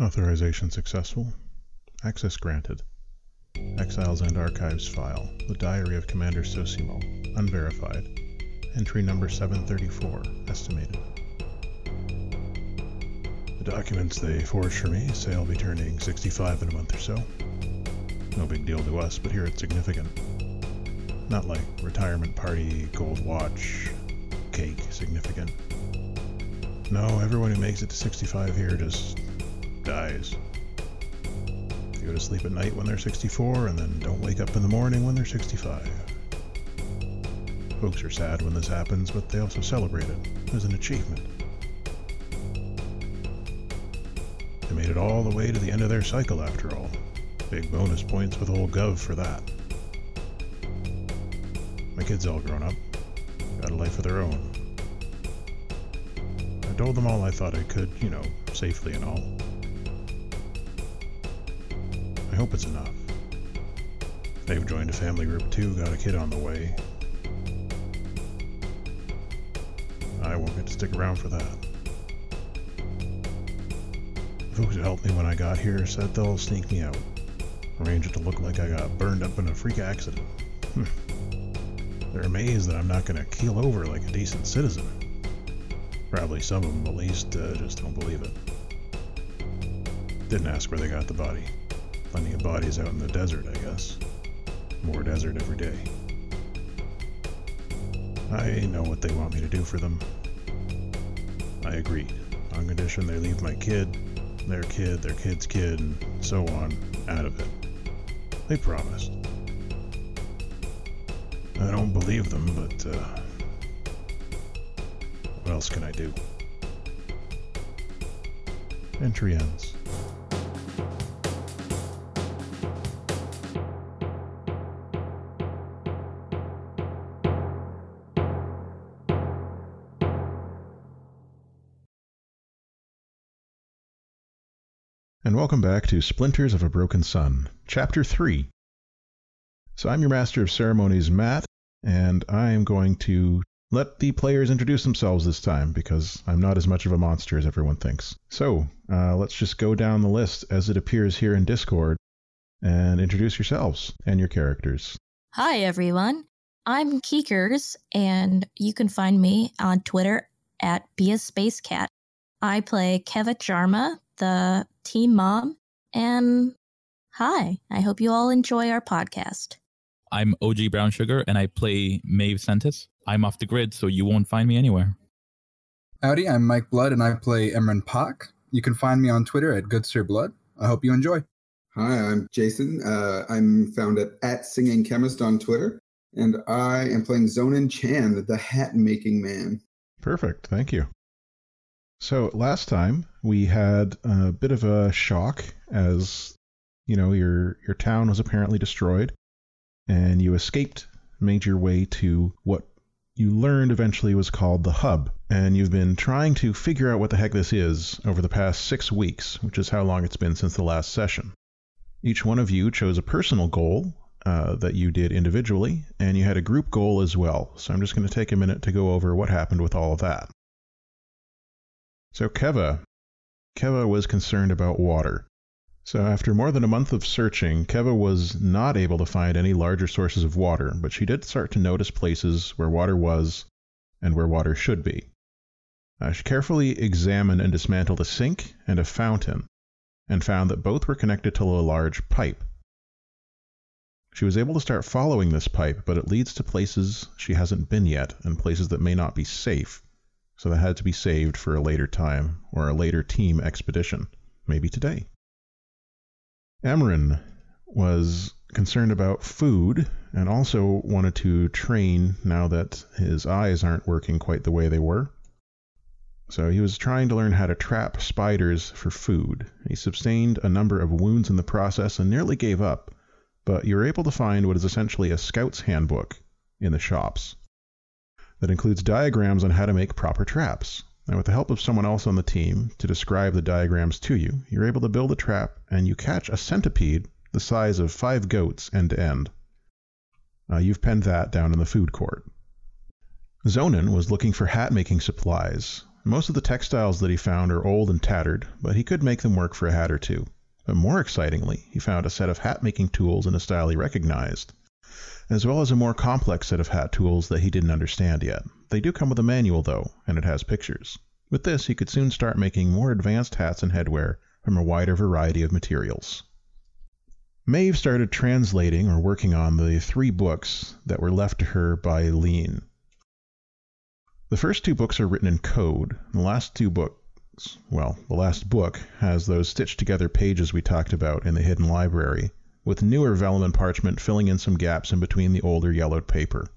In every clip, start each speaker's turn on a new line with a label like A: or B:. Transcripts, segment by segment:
A: Authorization successful. Access granted. Exiles and Archives file. The Diary of Commander Sosimo. Unverified. Entry number 734. Estimated. The documents they forged for me say I'll be turning 65 in a month or so. No big deal to us, but here it's significant. Not like retirement party, gold watch, cake significant. No, everyone who makes it to 65 here just dies. They go to sleep at night when they're 64 and then don't wake up in the morning when they're 65. Folks are sad when this happens, but they also celebrate it as an achievement. They made it all the way to the end of their cycle after all. Big bonus points with old Gov for that. My kids all grown up, got a life of their own. I told them all I thought I could, you know, safely and all. Hope it's enough. They've joined a family group too, got a kid on the way. I won't get to stick around for that. Folks who helped me when I got here said they'll sneak me out. Arrange it to look like I got burned up in a freak accident. Hmm. They're amazed that I'm not going to keel over like a decent citizen. Probably some of them, at least, uh, just don't believe it. Didn't ask where they got the body. Plenty of bodies out in the desert, I guess. More desert every day. I know what they want me to do for them. I agreed, on condition they leave my kid, their kid, their kid's kid, and so on, out of it. They promised. I don't believe them, but, uh, what else can I do? Entry ends. And welcome back to Splinters of a Broken Sun, Chapter 3. So I'm your Master of Ceremonies, Matt, and I am going to let the players introduce themselves this time because I'm not as much of a monster as everyone thinks. So uh, let's just go down the list as it appears here in Discord and introduce yourselves and your characters.
B: Hi, everyone. I'm Keekers, and you can find me on Twitter at Be a Space Cat. I play Keva Jarma, the team mom, and hi. I hope you all enjoy our podcast.
C: I'm OG Brown Sugar and I play Maeve Sentis. I'm off the grid, so you won't find me anywhere.
D: Howdy, I'm Mike Blood and I play Emran Pak. You can find me on Twitter at Good Sir Blood. I hope you enjoy.
E: Hi, I'm Jason. Uh, I'm found at, at Singing Chemist on Twitter, and I am playing Zonin Chan, the hat making man.
A: Perfect. Thank you. So last time we had a bit of a shock as you know your your town was apparently destroyed and you escaped, made your way to what you learned eventually was called the hub. And you've been trying to figure out what the heck this is over the past six weeks, which is how long it's been since the last session. Each one of you chose a personal goal uh, that you did individually, and you had a group goal as well. So I'm just going to take a minute to go over what happened with all of that. So Keva, Keva was concerned about water. So after more than a month of searching, Keva was not able to find any larger sources of water, but she did start to notice places where water was and where water should be. Uh, she carefully examined and dismantled a sink and a fountain, and found that both were connected to a large pipe. She was able to start following this pipe, but it leads to places she hasn't been yet, and places that may not be safe, so that had to be saved for a later time or a later team expedition, maybe today. Emran was concerned about food and also wanted to train now that his eyes aren't working quite the way they were. So he was trying to learn how to trap spiders for food. He sustained a number of wounds in the process and nearly gave up, but you were able to find what is essentially a scout's handbook in the shops that includes diagrams on how to make proper traps. And with the help of someone else on the team to describe the diagrams to you, you're able to build a trap and you catch a centipede the size of five goats end to end. Uh, you've penned that down in the food court. Zonin was looking for hat making supplies, Most of the textiles that he found are old and tattered, but he could make them work for a hat or two. But more excitingly, he found a set of hat making tools in a style he recognized, as well as a more complex set of hat tools that he didn't understand yet. They do come with a manual, though, and it has pictures. With this, he could soon start making more advanced hats and headwear from a wider variety of materials. Maeve started translating or working on the three books that were left to her by Lean. The first two books are written in code. The last two books, well, the last book has those stitched together pages we talked about in the hidden library, with newer vellum and parchment filling in some gaps in between the older yellowed paper.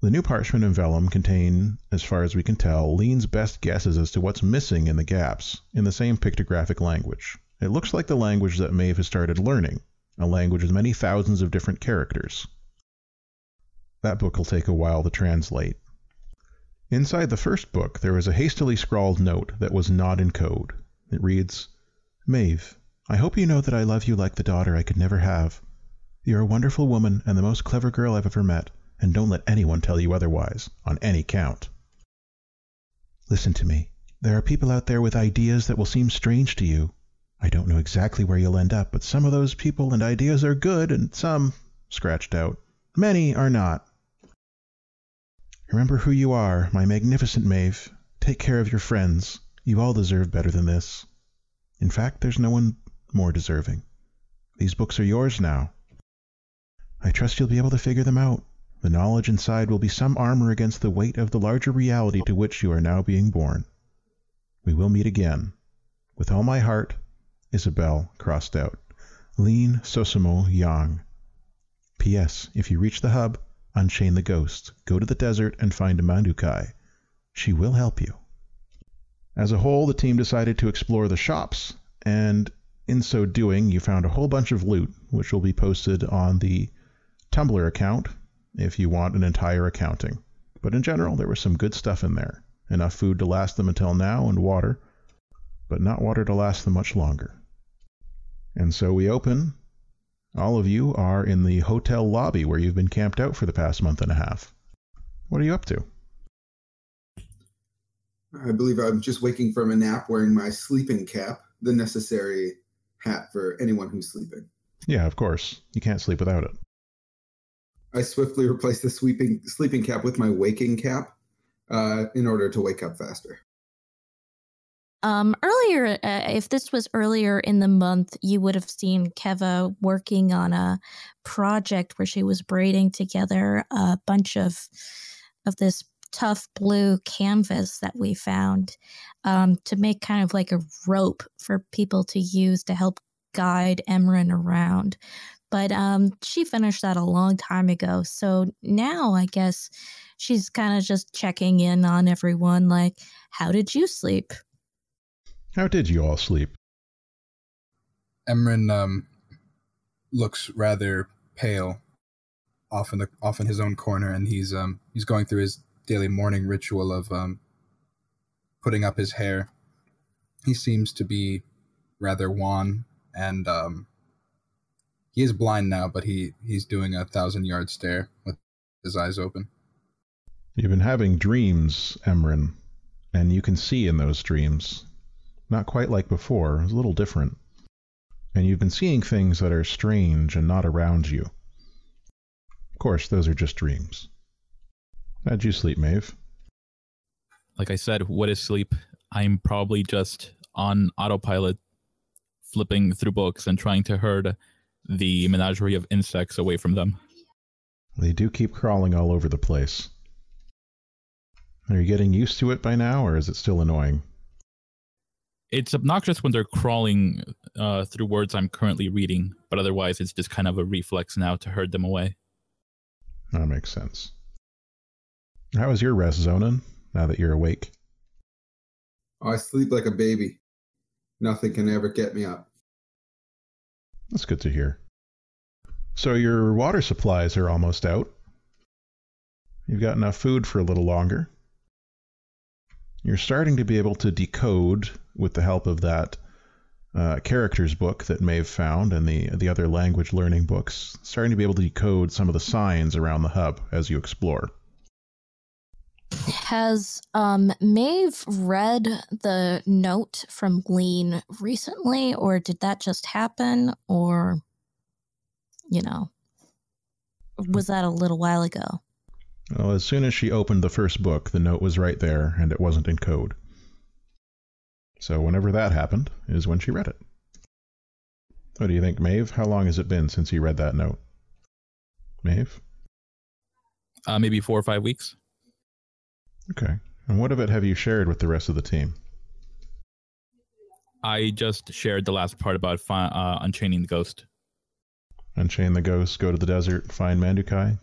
A: The new parchment and vellum contain, as far as we can tell, Lean's best guesses as to what's missing in the gaps in the same pictographic language. It looks like the language that Maeve has started learning, a language with many thousands of different characters. That book will take a while to translate. Inside the first book, there is a hastily scrawled note that was not in code. It reads Maeve, I hope you know that I love you like the daughter I could never have. You're a wonderful woman and the most clever girl I've ever met, and don't let anyone tell you otherwise, on any count. Listen to me. There are people out there with ideas that will seem strange to you. I don't know exactly where you'll end up, but some of those people and ideas are good, and some, scratched out, many are not. Remember who you are, my magnificent Maeve. Take care of your friends. You all deserve better than this. In fact, there's no one more deserving. These books are yours now. I trust you'll be able to figure them out. The knowledge inside will be some armor against the weight of the larger reality to which you are now being born. We will meet again. With all my heart, Isabel crossed out. Lean Sosimo Yang. P.S. If you reach the hub, unchain the ghost. Go to the desert and find a Mandukai. She will help you. As a whole, the team decided to explore the shops, and in so doing, you found a whole bunch of loot, which will be posted on the Tumblr account if you want an entire accounting. But in general, there was some good stuff in there. Enough food to last them until now, and water, but not water to last them much longer. And so we open. All of you are in the hotel lobby where you've been camped out for the past month and a half. What are you up to?
E: I believe I'm just waking from a nap wearing my sleeping cap, the necessary hat for anyone who's sleeping.
A: Yeah, of course. You can't sleep without it.
E: I swiftly replace the sleeping sleeping cap with my waking cap uh, in order to wake up faster.
B: Um, earlier, uh, if this was earlier in the month, you would have seen Keva working on a project where she was braiding together a bunch of of this tough blue canvas that we found um, to make kind of like a rope for people to use to help guide Emran around. But um, she finished that a long time ago. So now I guess she's kind of just checking in on everyone like, how did you sleep?
A: How did you all sleep?
D: Emran um, looks rather pale, off in the off in his own corner, and he's um he's going through his daily morning ritual of um putting up his hair. He seems to be rather wan, and um he is blind now, but he he's doing a thousand yard stare with his eyes open.
A: You've been having dreams, Emran, and you can see in those dreams. Not quite like before, a little different. And you've been seeing things that are strange and not around you. Of course, those are just dreams. How'd you sleep, Maeve?
C: Like I said, what is sleep? I'm probably just on autopilot, flipping through books and trying to herd the menagerie of insects away from them.
A: They do keep crawling all over the place. Are you getting used to it by now, or is it still annoying?
C: It's obnoxious when they're crawling uh, through words I'm currently reading, but otherwise it's just kind of a reflex now to herd them away.
A: That makes sense. How was your rest, Zonin, now that you're awake?
E: I sleep like a baby. Nothing can ever get me up.
A: That's good to hear. So your water supplies are almost out. You've got enough food for a little longer. You're starting to be able to decode with the help of that uh, characters book that Maeve found and the the other language learning books, starting to be able to decode some of the signs around the hub as you explore.
B: Has um Maeve read the note from Lean recently, or did that just happen, or you know, was that a little while ago?
A: Well, as soon as she opened the first book, the note was right there, and it wasn't in code. So whenever that happened is when she read it. What do you think, Maeve? How long has it been since you read that note? Maeve?
C: Uh, maybe four or five weeks.
A: Okay. And what of it have you shared with the rest of the team?
C: I just shared the last part about fi- uh, unchaining the ghost.
A: Unchain the ghost, go to the desert, find Mandukai?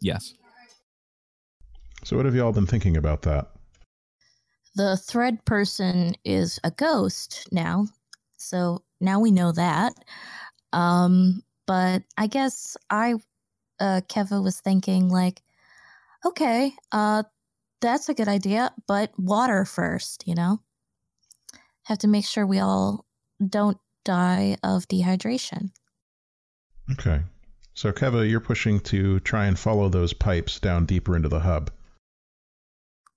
C: Yes.
A: So what have you all been thinking about that?
B: The thread person is a ghost now, so now we know that. Um, but I guess I, uh, Keva was thinking like, okay, uh, that's a good idea, but water first, you know? Have to make sure we all don't die of dehydration.
A: Okay. So, Keva, you're pushing to try and follow those pipes down deeper into the hub.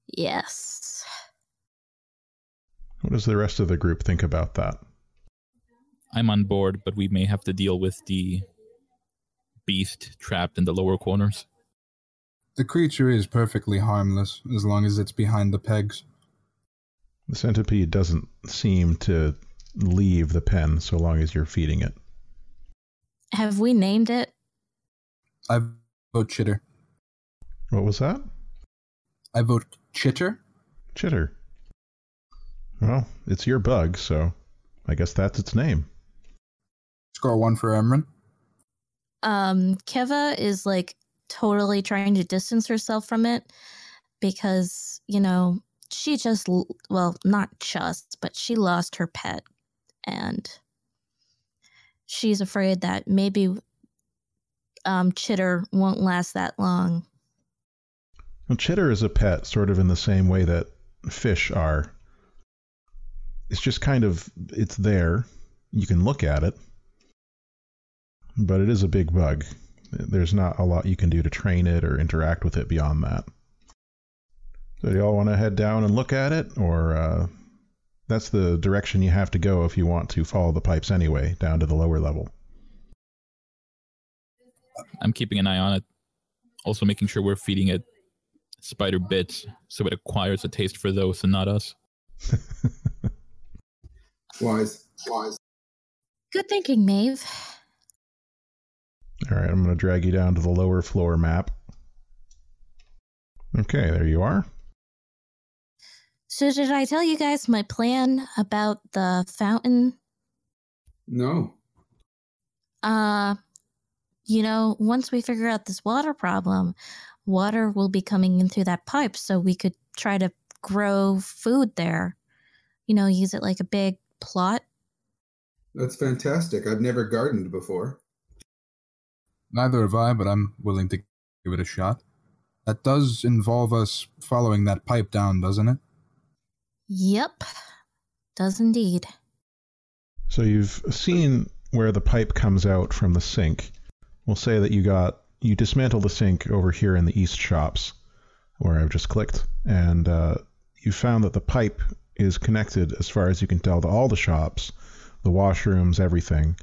B: Yes.
A: What does the rest of the group think about that?
C: I'm on board, but we may have to deal with the beast trapped in the lower corners.
D: The creature is perfectly harmless as long as it's behind the pegs.
A: The centipede doesn't seem to leave the pen so long as you're feeding it.
B: Have we named it?
D: I vote chitter.
A: What was that?
D: I vote chitter.
A: Chitter. Well, it's your bug, so I guess that's its name.
D: Score one for Emran.
B: Um, Keva is like totally trying to distance herself from it because, you know, she just, well, not just, but she lost her pet. And she's afraid that maybe um, Chitter won't last that long.
A: Well, chitter is a pet, sort of in the same way that fish are. It's just kind of it's there. You can look at it, but it is a big bug. There's not a lot you can do to train it or interact with it beyond that. So, do y'all want to head down and look at it, or uh, that's the direction you have to go if you want to follow the pipes anyway, down to the lower level?
C: I'm keeping an eye on it. Also making sure we're feeding it spider bits so it acquires a taste for those and not us.
E: Wise. Wise.
B: Good thinking, Maeve.
A: All right, I'm going to drag you down to the lower floor map. Okay, there you are.
B: So, did I tell you guys my plan about the fountain?
E: No.
B: Uh, you know, once we figure out this water problem, water will be coming in through that pipe, so we could try to grow food there. You know, use it like a big plot.
E: That's fantastic. I've never gardened before.
D: Neither have I, but I'm willing to give it a shot. That does involve us following that pipe down, doesn't it?
B: Yep, does indeed.
A: So you've seen where the pipe comes out from the sink. We'll say that you got you dismantle the sink over here in the east shops, where I've just clicked, and uh, you found that the pipe is connected, as far as you can tell, to all the shops, the washrooms, everything.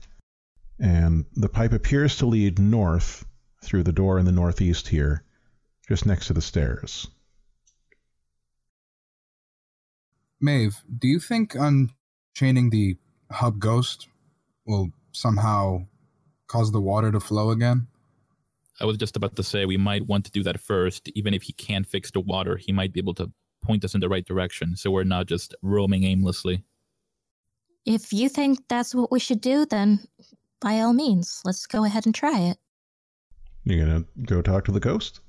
A: And the pipe appears to lead north through the door in the northeast here, just next to the stairs.
D: Maeve, do you think unchaining the hub ghost will somehow cause the water to flow again?
C: I was just about to say we might want to do that first. Even if he can't fix the water, he might be able to point us in the right direction so we're not just roaming aimlessly.
B: If you think that's what we should do, then by all means, let's go ahead and try it.
A: You gonna go talk to the ghost?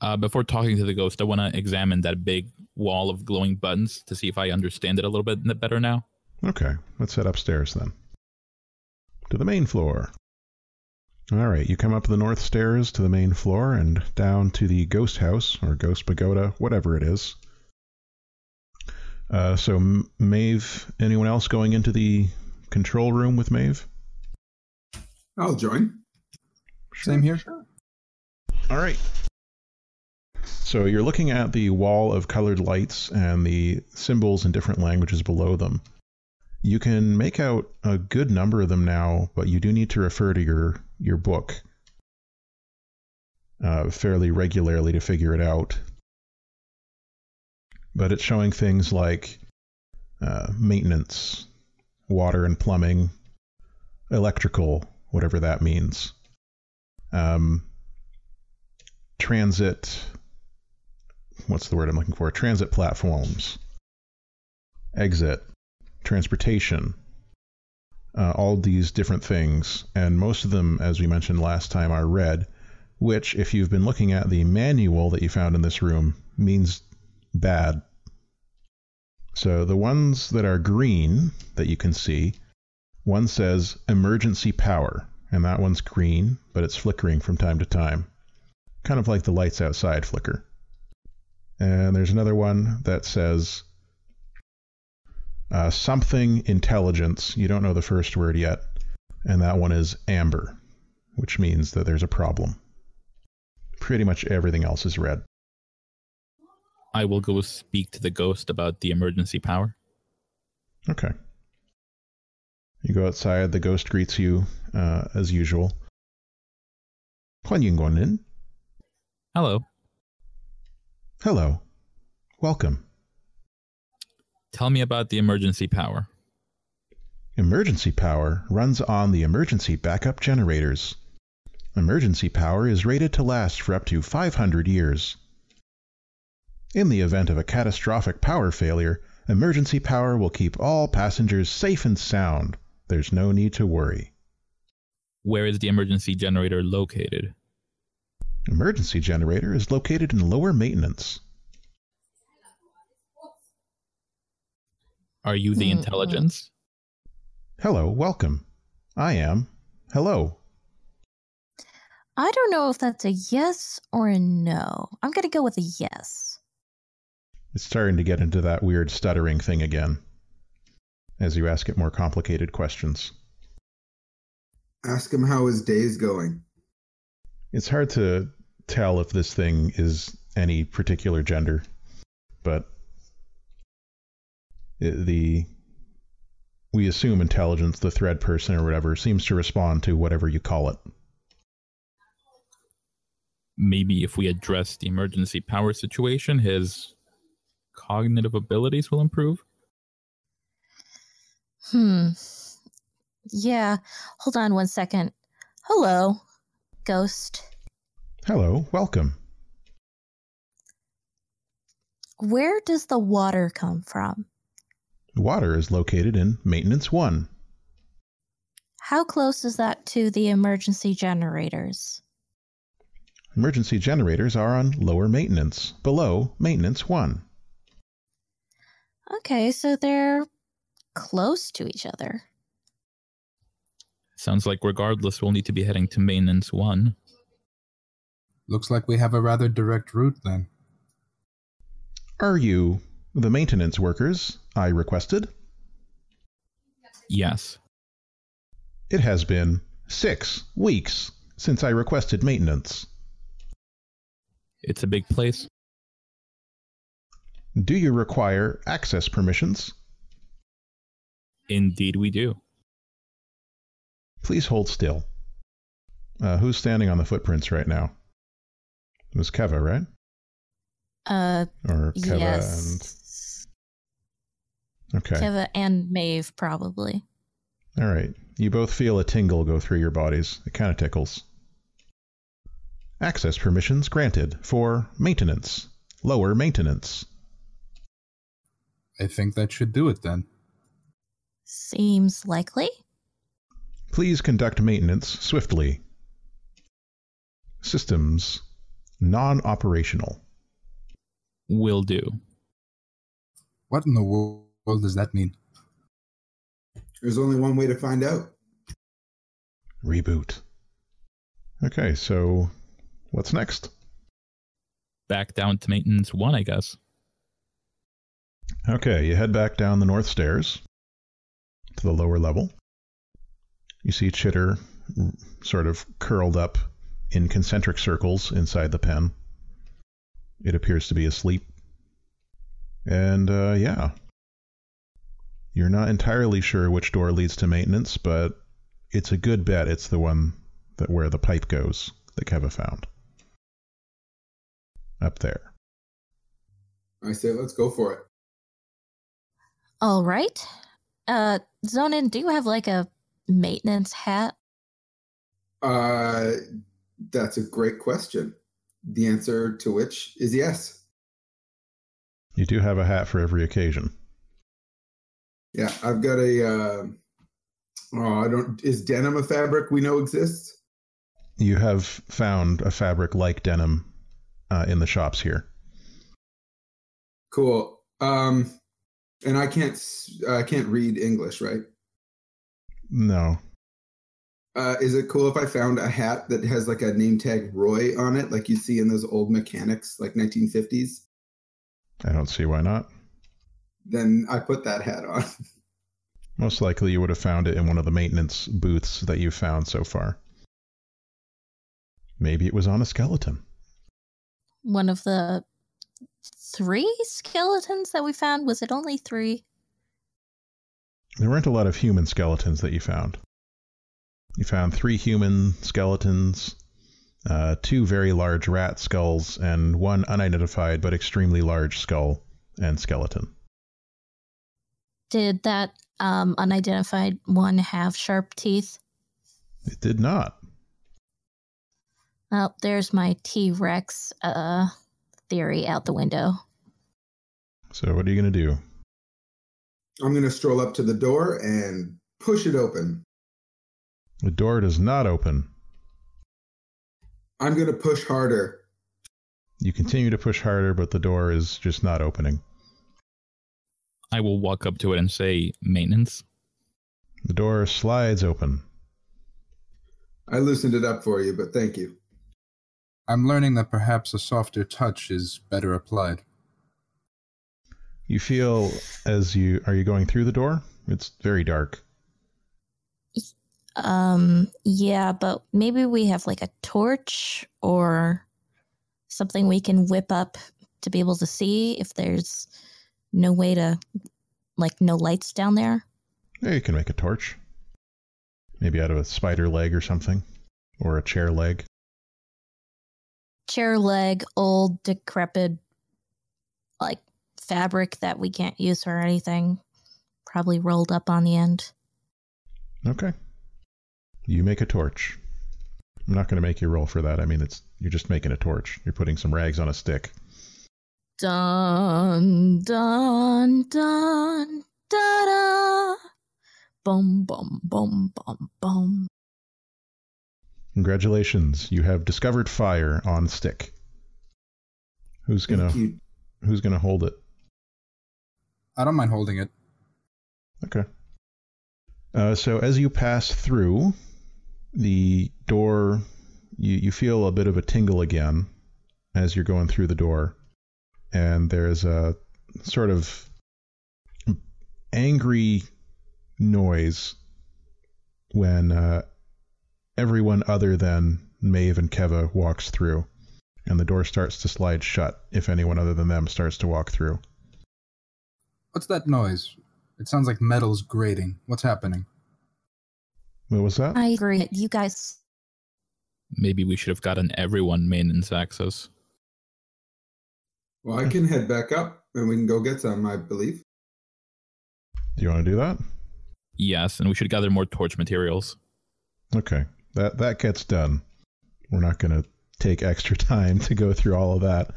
C: Uh, before talking to the ghost, I want to examine that big wall of glowing buttons to see if I understand it a little bit better now.
A: Okay, let's head upstairs then. To the main floor. All right, you come up the north stairs to the main floor and down to the ghost house or ghost pagoda, whatever it is. Uh, so, Maeve, anyone else going into the control room with Maeve?
E: I'll join.
D: Same here. Sure.
A: All right. So you're looking at the wall of colored lights and the symbols in different languages below them. You can make out a good number of them now, but you do need to refer to your your book uh, fairly regularly to figure it out. But it's showing things like uh, maintenance, water and plumbing, electrical, whatever that means, um, transit. What's the word I'm looking for? Transit platforms, exit, transportation, uh, all these different things. And most of them, as we mentioned last time, are red, which, if you've been looking at the manual that you found in this room, means bad. So the ones that are green that you can see, one says emergency power, and that one's green, but it's flickering from time to time. Kind of like the lights outside flicker. And there's another one that says uh, something intelligence. You don't know the first word yet. And that one is amber, which means that there's a problem. Pretty much everything else is red.
C: I will go speak to the ghost about the emergency power.
A: Okay. You go outside. The ghost greets you uh, as usual. in.
C: Hello.
A: Hello. Welcome.
C: Tell me about the emergency power.
A: Emergency power runs on the emergency backup generators. Emergency power is rated to last for up to 500 years. In the event of a catastrophic power failure, emergency power will keep all passengers safe and sound. There's no need to worry.
C: Where is the emergency generator located?
A: Emergency generator is located in lower maintenance.
C: Are you the hmm, intelligence? Hmm.
A: Hello, welcome. I am. Hello.
B: I don't know if that's a yes or a no. I'm going to go with a yes.
A: It's starting to get into that weird stuttering thing again as you ask it more complicated questions.
E: Ask him how his day's going.
A: It's hard to tell if this thing is any particular gender, but the we assume intelligence, the thread person or whatever, seems to respond to whatever you call it.
C: Maybe if we address the emergency power situation, his cognitive abilities will improve.
B: Hmm. Yeah. Hold on one second. Hello, ghost.
A: Hello, welcome.
B: Where does the water come from?
A: Water is located in Maintenance 1.
B: How close is that to the emergency generators?
A: Emergency generators are on lower maintenance, below Maintenance 1.
B: Okay, so they're close to each other.
C: Sounds like regardless, we'll need to be heading to Maintenance 1.
D: Looks like we have a rather direct route then.
A: Are you the maintenance workers I requested?
C: Yes.
A: It has been six weeks since I requested maintenance.
C: It's a big place.
A: Do you require access permissions?
C: Indeed, we do.
A: Please hold still. Uh, who's standing on the footprints right now? It was Keva, right?
B: Uh,
A: Or Keva
B: yes.
A: and okay.
B: Keva and Maeve, probably.
A: All right. You both feel a tingle go through your bodies. It kind of tickles. Access permissions granted for maintenance. Lower maintenance.
D: I think that should do it then.
B: Seems likely.
A: Please conduct maintenance swiftly. Systems non operational.
C: Will do.
D: What in the world does that mean?
E: There's only one way to find out.
A: Reboot. Okay, so what's next?
C: Back down to Maintenance 1, I guess.
A: Okay, you head back down the north stairs to the lower level. You see Chitter sort of curled up in concentric circles inside the pen. It appears to be asleep. And uh, yeah, you're not entirely sure which door leads to maintenance, but it's a good bet it's the one that where the pipe goes that Keva found. Up there.
E: I say let's go for it.
B: All right. Uh, Zonin, do you have like a maintenance hat?
E: Uh, that's a great question. The answer to which is yes.
A: You do have a hat for every occasion.
E: Yeah, I've got a. Uh, oh, I don't. Is denim a fabric we know exists?
A: You have found a fabric like denim uh, in the shops here.
E: Cool. Um, and I can't. s- I can't read English, right?
A: No,
E: Uh, is it cool if I found a hat that has like a name tag Roy on it, like you see in those old mechanics, like 1950s?
A: I don't see why not.
E: Then I put that hat on.
A: Most likely you would have found it in one of the maintenance booths that you've found so far. Maybe it was on a skeleton.
B: One of the three skeletons that we found? Was it only three?
A: There weren't a lot of human skeletons that you found. You found three human skeletons, uh, two very large rat skulls, and one unidentified but extremely large skull and skeleton.
B: Did that um, unidentified one have sharp teeth?
A: It did not.
B: Well, there's my T Rex uh, theory out the window.
A: So what are you going to do?
E: I'm going to stroll up to the door and push it open.
A: The door does not open.
E: I'm going to push harder.
A: You continue to push harder, but the door is just not opening.
C: I will walk up to it and say, maintenance.
A: The door slides open.
E: I loosened it up for you, but thank you.
D: I'm learning that perhaps a softer touch is better applied.
A: You feel as you are you going through the door? It's very dark.
B: Um, yeah, but maybe we have like a torch or something we can whip up to be able to see if there's no way to, like, no lights down there.
A: Yeah, you can make a torch. Maybe out of a spider leg or something, or a chair leg.
B: Chair leg, old, decrepit, like fabric that we can't use or anything. Probably rolled up on the end.
A: Okay. You make a torch. I'm not going to make you roll for that. I mean, it's you're just making a torch. You're putting some rags on a stick.
B: Dun dun dun da da. Boom boom boom boom boom.
A: Congratulations, you have discovered fire on stick. Who's gonna Who's gonna hold it?
D: I don't mind holding it.
A: Okay. Uh, so as you pass through the door, you, you feel a bit of a tingle again as you're going through the door. And there's a sort of angry noise when uh, everyone other than Maeve and Keva walks through. And the door starts to slide shut if anyone other than them starts to walk through.
D: What's that noise? It sounds like metal's grating. What's happening?
A: What was that?
B: I agree. You guys,
C: Maybe we should have gotten everyone maintenance access.
E: Well, I can head back up and we can go get some, I believe.
A: Do you want to do that?
C: Yes, and we should gather more torch materials.
A: Okay, that that gets done. We're not going to take extra time to go through all of that.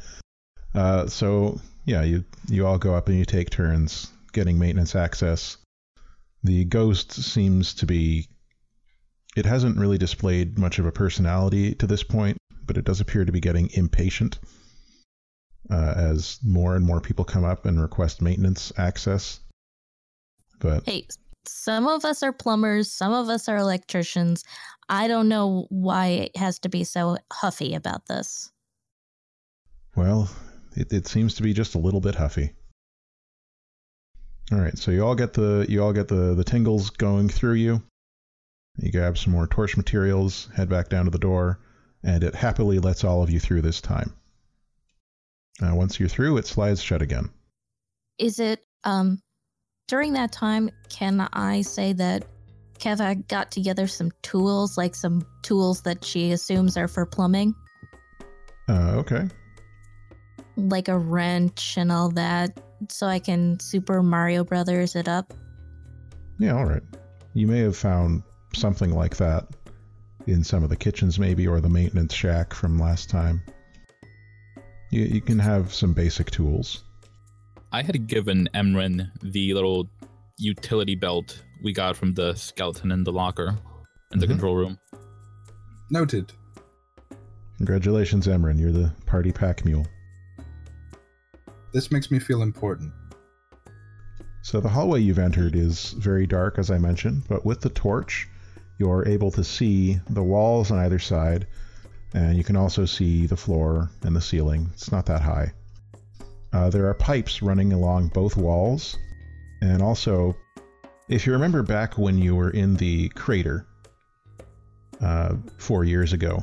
A: Uh, so yeah, you you all go up and you take turns getting maintenance access. The ghost seems to be. It hasn't really displayed much of a personality to this point, but it does appear to be getting impatient uh, as more and more people come up and request maintenance access. But
B: hey, some of us are plumbers, some of us are electricians. I don't know why it has to be so huffy about this.
A: Well, it, it seems to be just a little bit huffy. All right, so you all get the you all get the the tingles going through you. You grab some more torch materials, head back down to the door, and it happily lets all of you through this time. Now, once you're through, it slides shut again.
B: Is it um during that time can I say that Keva got together some tools, like some tools that she assumes are for plumbing,
A: Uh, okay.
B: like a wrench and all that, so I can Super Mario Brothers it up?
A: Yeah, all right. You may have found something like that in some of the kitchens, maybe, or the maintenance shack from last time. You, you can have some basic tools.
C: I had given Emran the little utility belt we got from the skeleton in the locker in the
A: Mhm.
C: control room.
D: Noted.
A: Congratulations, Emran. You're the party pack mule.
D: This makes me feel important.
A: So the hallway you've entered is very dark, as I mentioned, but with the torch, you're able to see the walls on either side, and you can also see the floor and the ceiling. It's not that high. Uh, there are pipes running along both walls, and also, if you remember back when you were in the crater uh, four years ago,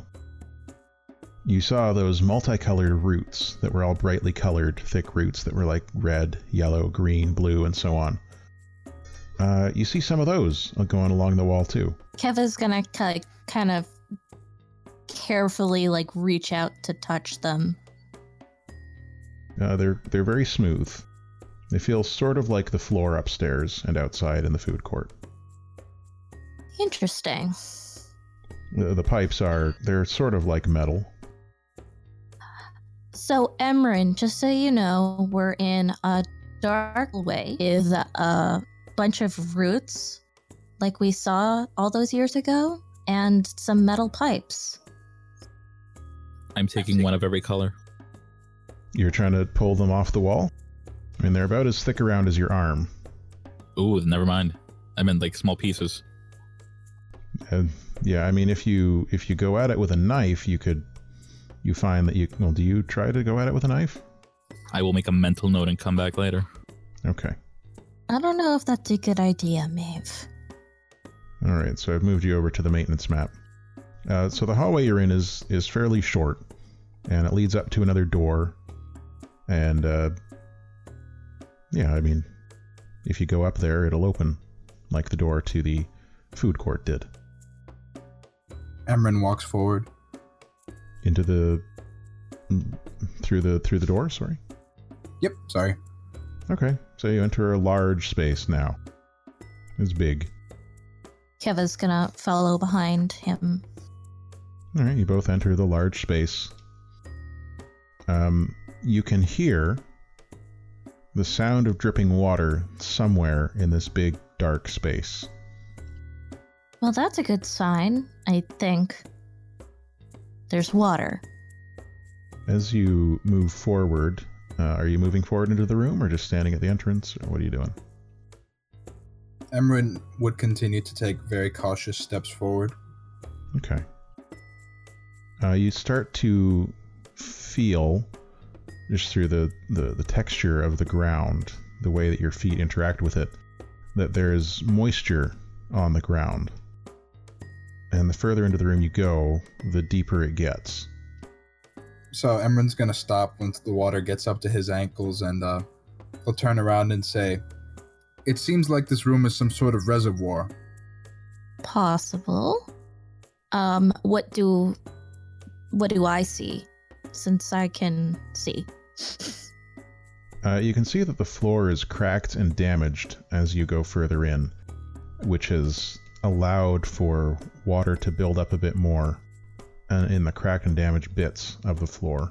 A: you saw those multicolored roots that were all brightly colored, thick roots that were like red, yellow, green, blue, and so on. Uh, you see some of those going along the wall too.
B: Keva's gonna ki- kind of carefully like reach out to touch them.
A: Uh, they're they're very smooth. They feel sort of like the floor upstairs and outside in the food court.
B: Interesting.
A: The, the pipes are they're sort of like metal.
B: So, Emran, just so you know, we're in a dark way with a bunch of roots, like we saw all those years ago, and some metal pipes.
C: I'm taking one of every color.
A: You're trying to pull them off the wall. I mean, they're about as thick around as your arm.
C: Ooh, never mind. I meant like small pieces.
A: And yeah, I mean, if you if you go at it with a knife, you could you find that you well. Do you try to go at it with a knife?
C: I will make a mental note and come back later.
A: Okay.
B: I don't know if that's a good idea, Maeve.
A: All right, so I've moved you over to the maintenance map. Uh, so the hallway you're in is is fairly short, and it leads up to another door. And uh, yeah, I mean, if you go up there, it'll open like the door to the food court did
D: Emran walks forward.
A: into the through the through the door. Sorry.
D: Yep, sorry.
A: Okay, so you enter a large space now. It's big.
B: Keva's gonna follow behind him.
A: All right, you both enter the large space. Um, you can hear the sound of dripping water somewhere in this big dark space.
B: Well, that's a good sign, I think. There's water.
A: As you move forward, uh, are you moving forward into the room or just standing at the entrance? Or what are you doing?
D: Emran would continue to take very cautious steps forward.
A: Okay. Uh, you start to feel, just through the, the, the texture of the ground, the way that your feet interact with it, that there's moisture on the ground. And the further into the room you go, the deeper it gets.
D: So Emran's gonna stop once the water gets up to his ankles and uh, he'll turn around and say, It seems like this room is some sort of reservoir.
B: Possible. Um, what do what do I see? Since I can see.
A: Uh, you can see that the floor is cracked and damaged as you go further in, which has allowed for water to build up a bit more uh, in the cracked and damaged bits of the floor.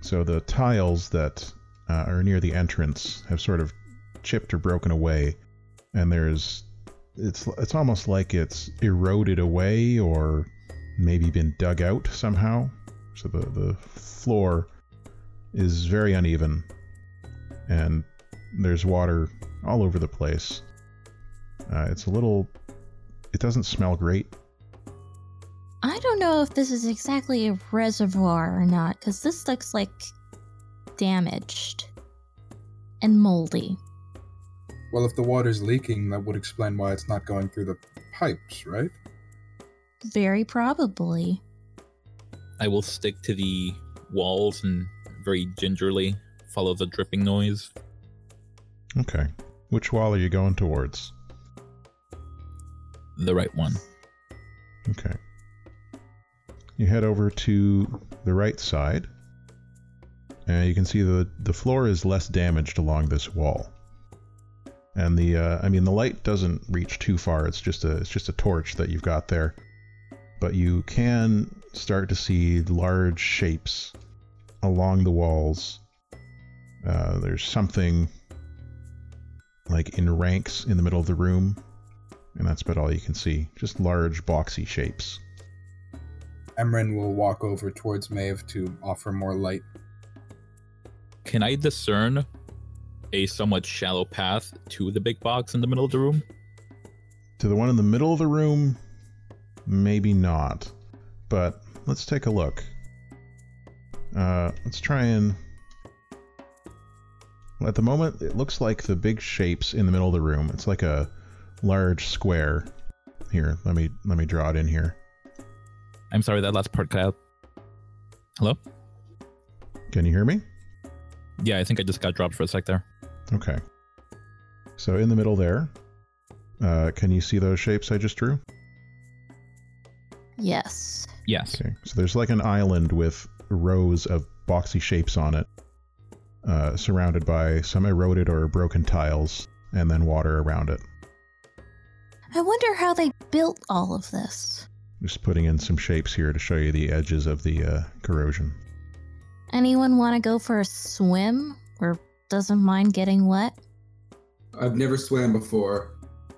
A: So the tiles that uh, are near the entrance have sort of chipped or broken away, and there's it's it's almost like it's eroded away or maybe been dug out somehow. So the the floor is very uneven, and there's water all over the place. Uh, it's a little. It doesn't smell great.
B: I don't know if this is exactly a reservoir or not, because this looks like damaged and moldy.
D: Well, if the water's leaking, that would explain why it's not going through the pipes, right?
B: Very probably.
C: I will stick to the walls and very gingerly follow the dripping noise.
A: Okay. Which wall are you going towards?
C: The right one.
A: Okay. You head over to the right side, and you can see the the floor is less damaged along this wall. And the uh, I mean the light doesn't reach too far. It's just a it's just a torch that you've got there, but you can start to see large shapes along the walls. Uh, there's something like in ranks in the middle of the room, and that's about all you can see. Just large boxy shapes.
D: Emran will walk over towards Maeve to offer more light.
C: Can I discern a somewhat shallow path to the big box in the middle of the room?
A: To the one in the middle of the room, maybe not. But let's take a look. Uh, let's try and. At the moment, it looks like the big shapes in the middle of the room. It's like a large square. Here, let me let me draw it in here.
C: I'm sorry, that last part cut out. Hello?
A: Can you hear me?
C: Yeah, I think I just got dropped for a sec there.
A: Okay. So in the middle there, uh, can you see those shapes I just drew?
B: Yes.
C: Yes.
A: Okay. So there's like an island with rows of boxy shapes on it, uh, surrounded by some eroded or broken tiles, and then water around it.
B: I wonder how they built all of this.
A: Just putting in some shapes here to show you the edges of the uh, corrosion.
B: Anyone want to go for a swim or doesn't mind getting wet?
E: I've never swam before,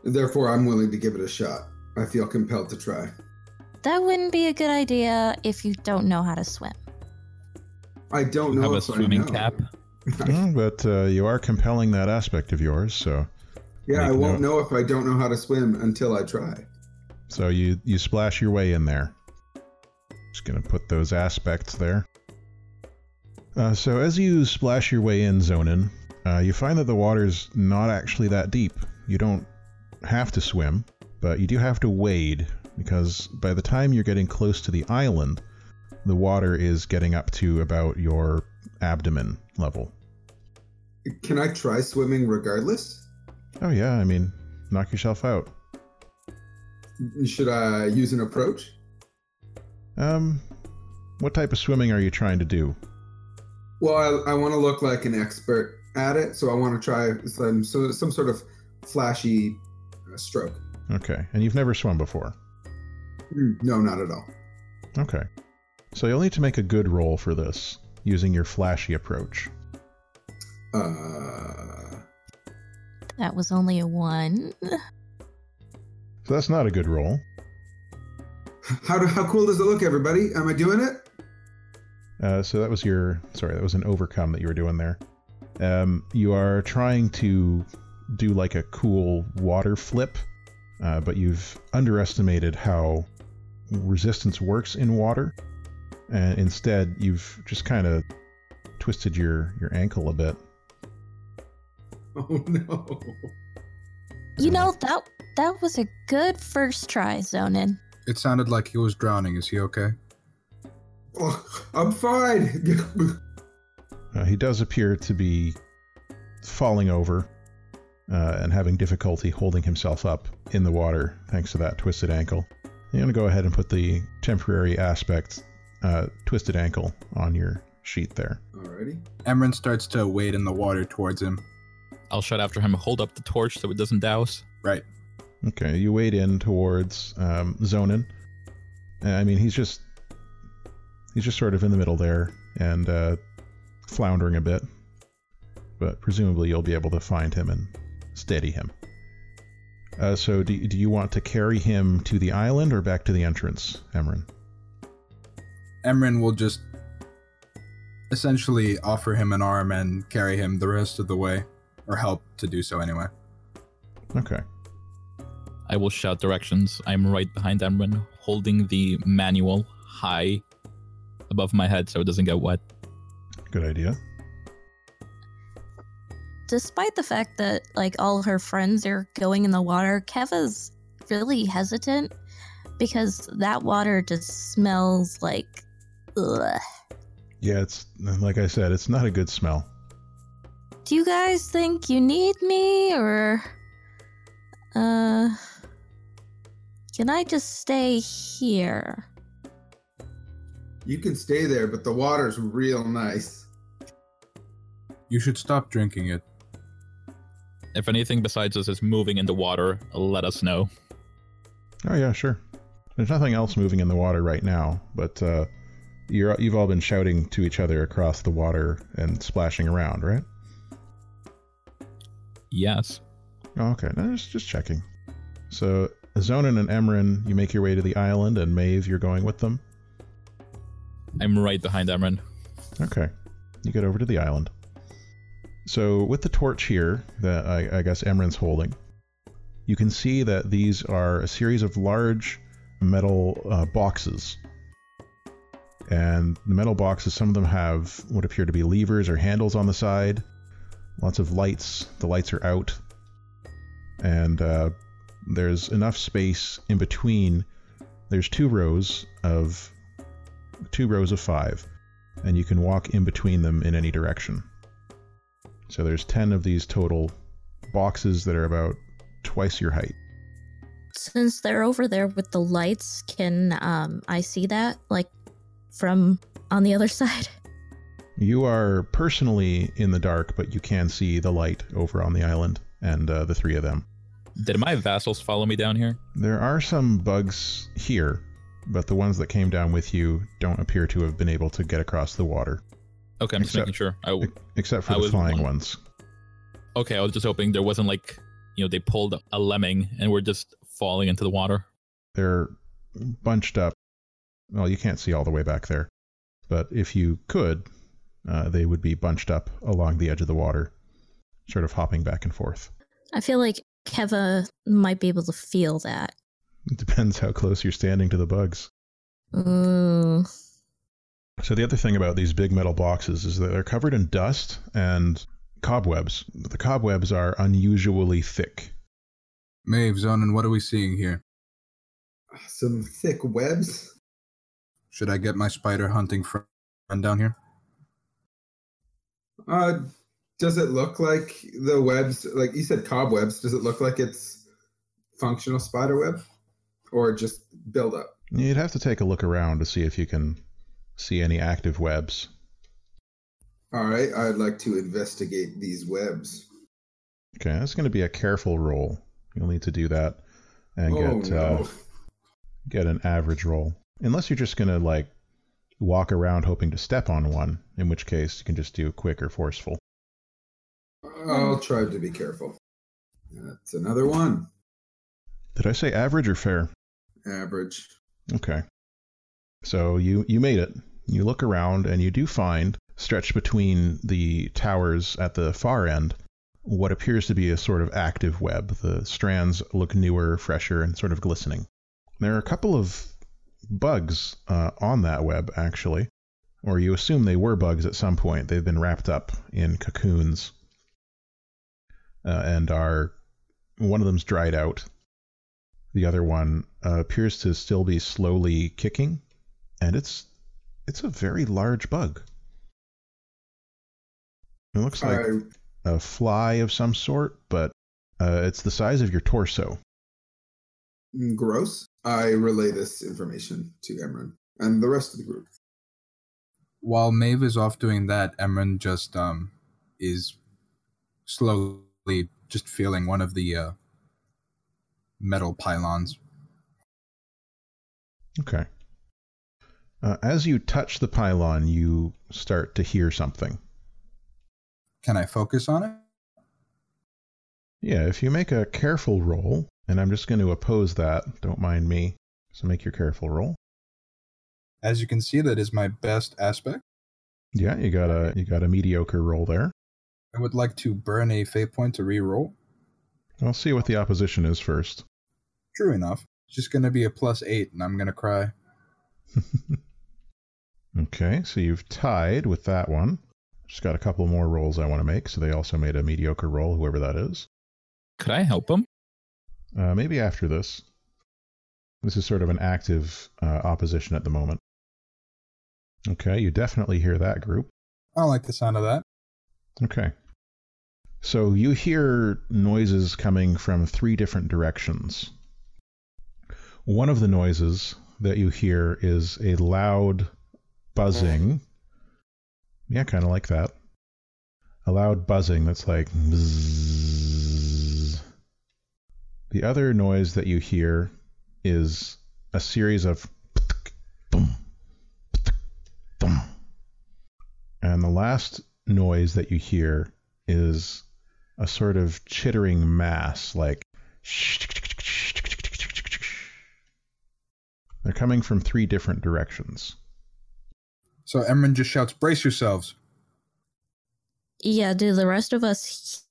E: therefore I'm willing to give it a shot. I feel compelled to try.
B: That wouldn't be a good idea if you don't know how to swim.
E: I don't know
C: have a
E: if I
C: swimming
E: know.
C: cap.
A: Mm, but uh, you are compelling that aspect of yours, so
E: yeah, I won't
A: note.
E: know if I don't know how to swim until I try.
A: so you you splash your way in there. Just gonna put those aspects there. Uh, so as you splash your way in, Zonin, uh, you find that the water's not actually that deep. You don't have to swim, but you do have to wade because by the time you're getting close to the island, the water is getting up to about your abdomen level.
E: Can I try swimming regardless?
A: Oh yeah, I mean, knock yourself out.
E: Should I use an approach?
A: Um, what type of swimming are you trying to do?
E: Well, I, I want to look like an expert at it, so I want to try some some sort of flashy stroke.
A: Okay, and you've never swum before.
E: Mm, No, not at all.
A: Okay. So you'll need to make a good roll for this using your flashy approach.
E: Uh,
B: That was only a one.
A: So that's not a good roll.
E: how do, how cool does it look, everybody? Am I doing it?
A: Uh, so that was your sorry, that was an overcome that you were doing there. Um, you are trying to do like a cool water flip, uh, but you've underestimated how resistance works in water, and instead you've just kind of twisted your your ankle a bit.
E: Oh no!
B: You know that that was a good first try, Zonin.
D: It sounded like he was drowning. Is he okay?
E: Oh, I'm fine.
A: Uh, he does appear to be falling over uh, and having difficulty holding himself up in the water thanks to that twisted ankle. I'm going to go ahead and put the temporary aspect uh, twisted ankle on your sheet there.
E: Alrighty.
D: Emran starts to wade in the water towards him.
C: I'll shout after him, hold up the torch so it doesn't douse.
D: Right.
A: Okay, you wade in towards um, Zonin. Uh, I mean, he's just he's just sort of in the middle there and uh, floundering a bit, but presumably you'll be able to find him and steady him. Uh, so, do, do you want to carry him to the island or back to the entrance, Emran?
D: Emran will just essentially offer him an arm and carry him the rest of the way, or help to do so anyway.
A: Okay.
C: I will shout directions. I'm right behind Emran, holding the manual high above my head so it doesn't get wet.
A: Good idea.
B: Despite the fact that like all her friends are going in the water, Keva's really hesitant because that water just smells like ugh.
A: Yeah, it's like I said, it's not a good smell.
B: Do you guys think you need me or uh can I just stay here?
E: You can stay there, but the water's real nice.
D: You should stop drinking it.
C: If anything besides us is moving in the water, let us know.
A: Oh yeah, sure. There's nothing else moving in the water right now, but uh, you're you've all been shouting to each other across the water and splashing around, right?
C: Yes.
A: Oh, okay, no, just just checking. So Zonin and Emran, you make your way to the island, and Maeve, you're going with them.
C: I'm right behind Emran.
A: Okay, you get over to the island. So with the torch here that I, I guess Emran's holding, you can see that these are a series of large metal uh, boxes. And the metal boxes, some of them have what appear to be levers or handles on the side. Lots of lights. The lights are out. And uh, there's enough space in between. There's two rows of two rows of five, and you can walk in between them in any direction. So there's ten of these total boxes that are about twice your height.
B: Since they're over there with the lights, can um I see that like from on the other side?
A: You are personally in the dark, but you can see the light over on the island and uh, the three of them.
C: Did my vassals follow me down here?
A: There are some bugs here, but the ones that came down with you don't appear to have been able to get across the water,
C: Okay, I'm just making sure. I,
A: except for
C: I
A: the
C: was
A: flying
C: one.
A: ones.
C: okay, I was just hoping there wasn't like, you know, they pulled a lemming and we're just falling into the water.
A: They're bunched up. Well, you can't see all the way back there, but if you could, uh, they would be bunched up along the edge of the water, sort of hopping back and forth.
B: I feel like Keva might be able to feel that.
A: It depends how close you're standing to the bugs.
B: Ooh.
A: So the other thing about these big metal boxes is that they're covered in dust and cobwebs. The cobwebs are unusually thick.
D: Maeve, Zonin, what are we seeing here?
E: Some thick webs.
D: Should I get my spider hunting friend down here?
E: Uh, does it look like the webs? Like you said, cobwebs. Does it look like it's functional spider web, or just build up?
A: You'd have to take a look around to see if you can see any active webs.
E: All right, I'd like to investigate these webs.
A: Okay, that's going to be a careful roll. You'll need to do that and
E: oh
A: get
E: no!
A: uh, get an average roll. Unless you're just going to like walk around hoping to step on one, in which case you can just do quick or forceful.
E: I'll try to be careful. That's another one.
A: Did I say average or fair?
E: Average.
A: Okay. So you you made it. You look around and you do find stretched between the towers at the far end what appears to be a sort of active web. The strands look newer, fresher, and sort of glistening. There are a couple of bugs uh, on that web actually, or you assume they were bugs at some point. They've been wrapped up in cocoons uh, and are one of them's dried out. The other one uh, appears to still be slowly kicking, and it's it's a very large bug. It looks like
E: I,
A: a fly of some sort, but uh, it's the size of your torso.
E: gross. I relay this information to Emran and the rest of the group.
D: While Maeve is off doing that, Emran just um is slowly just feeling one of the uh, metal pylons.
A: Okay. Uh, as you touch the pylon, you start to hear something.
D: Can I focus on it?
A: Yeah, if you make a careful roll, and I'm just going to oppose that, don't mind me. So make your careful roll.
D: As you can see, that is my best aspect.
A: Yeah, you got a you got a mediocre roll there.
D: I would like to burn a fate point to re-roll.
A: I'll see what the opposition is first.
D: True enough. It's just going to be a plus eight, and I'm going to cry.
A: okay, so you've tied with that one. Just got a couple more rolls I want to make, so they also made a mediocre roll, whoever that is.
C: Could I help them?
A: Uh, maybe after this. This is sort of an active uh, opposition at the moment. Okay, you definitely hear that group.
D: I don't like the sound of that.
A: Okay. So you hear noises coming from three different directions. One of the noises that you hear is a loud buzzing. Yeah, kind of like that. A loud buzzing that's like. bzzz. The other noise that you hear is a series of. And the last noise that you hear is a sort of chittering mass, like. They're coming from three different directions.
D: So Emran just shouts, "Brace yourselves!"
B: Yeah, do the rest of us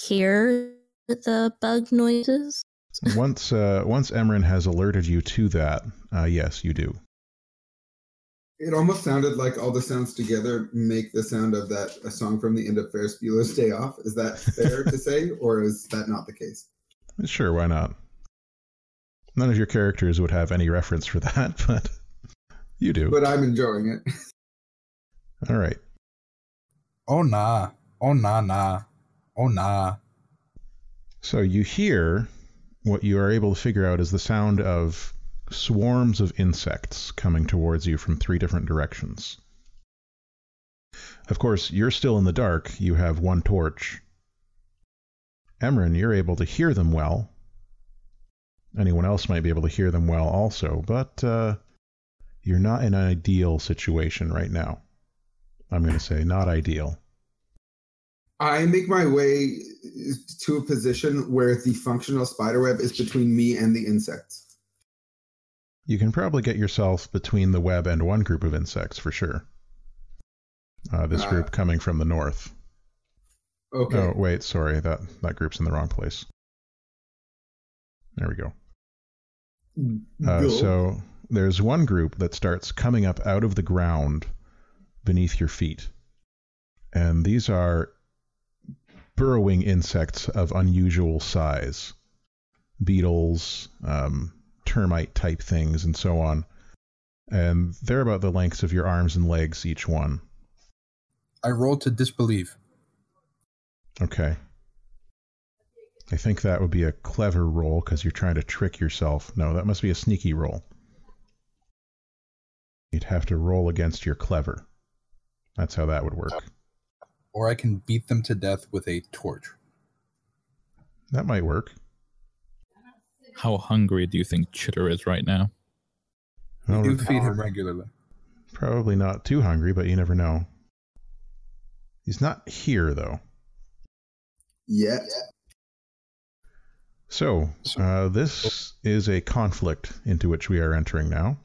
B: hear the bug noises?
A: once uh, once Emran has alerted you to that, uh, yes, you do.
E: It almost sounded like all the sounds together make the sound of that a song from the end of Ferris Bueller's Day Off. Is that fair to say, or is that not the case?
A: Sure, why not? None of your characters would have any reference for that, but you do.
E: But I'm enjoying it.
A: All right.
D: Oh nah, oh nah nah, oh nah.
A: So you hear what you are able to figure out is the sound of swarms of insects coming towards you from three different directions. Of course, you're still in the dark. You have one torch. Emran, you're able to hear them well. Anyone else might be able to hear them well also, but uh, you're not in an ideal situation right now. I'm going to say not ideal.
E: I make my way to a position where the functional spiderweb is between me and the insects.
A: You can probably get yourself between the web and one group of insects for sure. Uh, this
E: Ah.
A: group coming from the north.
E: Okay.
A: Oh, wait, sorry, that that group's in the wrong place. There we go. Uh,
E: Go.
A: so there's one group that starts coming up out of the ground beneath your feet, and these are burrowing insects of unusual size, beetles, um, termite type things, and so on. And they're about the lengths of your arms and legs each one.
D: I roll to disbelieve.
A: Okay. I think that would be a clever roll because you're trying to trick yourself. No, that must be a sneaky roll. You'd have to roll against your clever. That's how that would work.
D: Or I can beat them to death with a torch.
A: That might work.
C: How hungry do you think Chitter is right now?
D: We
A: Well,
D: do feed him regularly.
A: probably not too hungry, but you never know. He's not here, though.
E: Yet.
A: So, uh, this is a conflict into which we are entering now,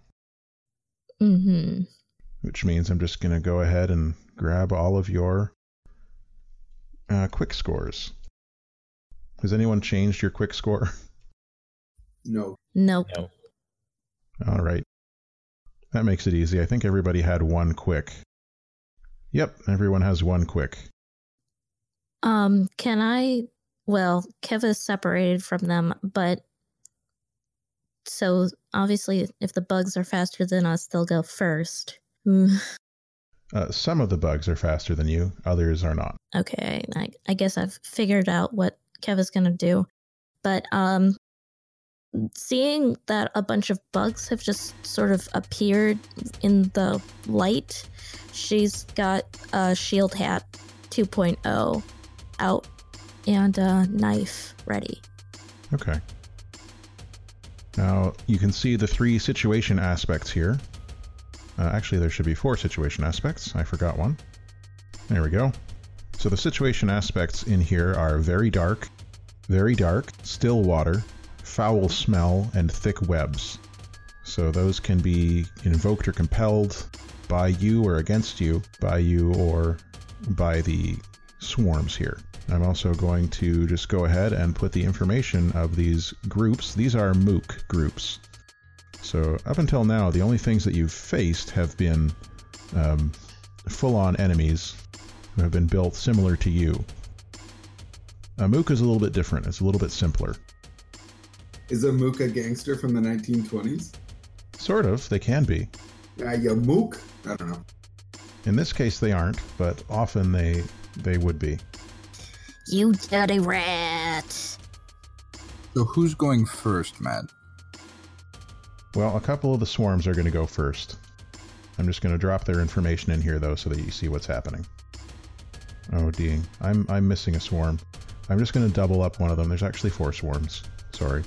B: Mm-hmm.
A: which means I'm just going to go ahead and grab all of your uh, quick scores. Has anyone changed your quick score?
E: No.
B: Nope.
C: No.
A: All right. That makes it easy. I think everybody had one quick. Yep, everyone has one quick.
B: Um, can I? Well, Kev is separated from them, but so obviously, if the bugs are faster than us, they'll go first. Hmm,
A: Uh, some of the bugs are faster than you, others are not.
B: okay, I, I guess I've figured out what Kev is gonna do, but um, seeing that a bunch of bugs have just sort of appeared in the light, she's got a shield hat 2.0 out and a knife ready.
A: Okay. Now, you can see the three situation aspects here. Uh, actually, there should be four situation aspects. I forgot one. There we go. So the situation aspects in here are very dark, very dark, still water, foul smell, and thick webs. So those can be invoked or compelled by you or against you, by you or by the swarms here. I'm also going to just go ahead and put the information of these groups. These are Mook groups. So up until now, the only things that you've faced have been um, full-on enemies who have been built similar to you. A Mook is a little bit different. It's a little bit simpler.
E: Is a Mook a gangster from the 1920s?
A: Sort of. They can be.
E: Uh, you mook? I don't know.
A: In this case, they aren't, but often they they would be.
B: You dirty rat.
D: So who's going first, Matt?
A: Well, a couple of the swarms are going to go first. I'm just going to drop their information in here though, so that you see what's happening. Oh, dang. I'm I'm missing a swarm. I'm just going to double up one of them. There's actually four swarms. Sorry.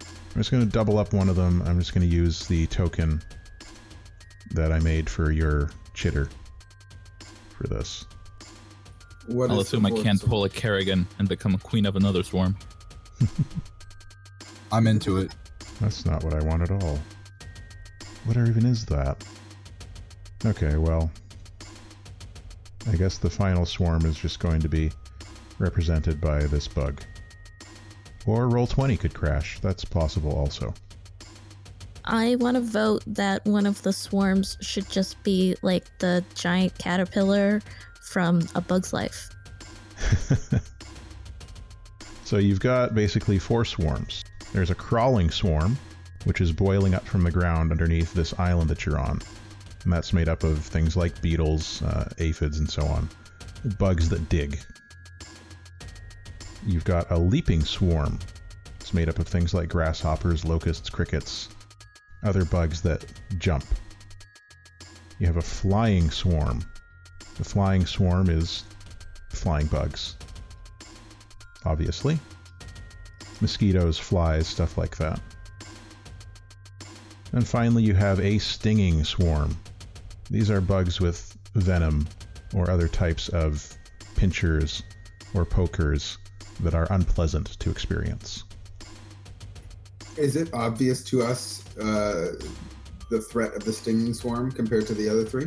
A: I'm just going to double up one of them. I'm just going to use the token that I made for your chitter for this.
E: What
C: I'll
E: is
C: assume I can't pull a Kerrigan and become a queen of another swarm.
D: I'm into it.
A: That's not what I want at all. What even is that? Okay, well, I guess the final swarm is just going to be represented by this bug. Or Roll20 could crash. That's possible also.
B: I want to vote that one of the swarms should just be like the giant caterpillar from A Bug's Life.
A: so you've got basically four swarms. There's a crawling swarm, which is boiling up from the ground underneath this island that you're on. And that's made up of things like beetles, uh, aphids, and so on. Bugs that dig. You've got a leaping swarm. It's made up of things like grasshoppers, locusts, crickets, other bugs that jump. You have a flying swarm. The flying swarm is flying bugs. Obviously. Mosquitoes, flies, stuff like that. And finally, you have a stinging swarm. These are bugs with venom or other types of pinchers or pokers that are unpleasant to experience.
E: Is it obvious to us uh, the threat of the stinging swarm compared to the other three?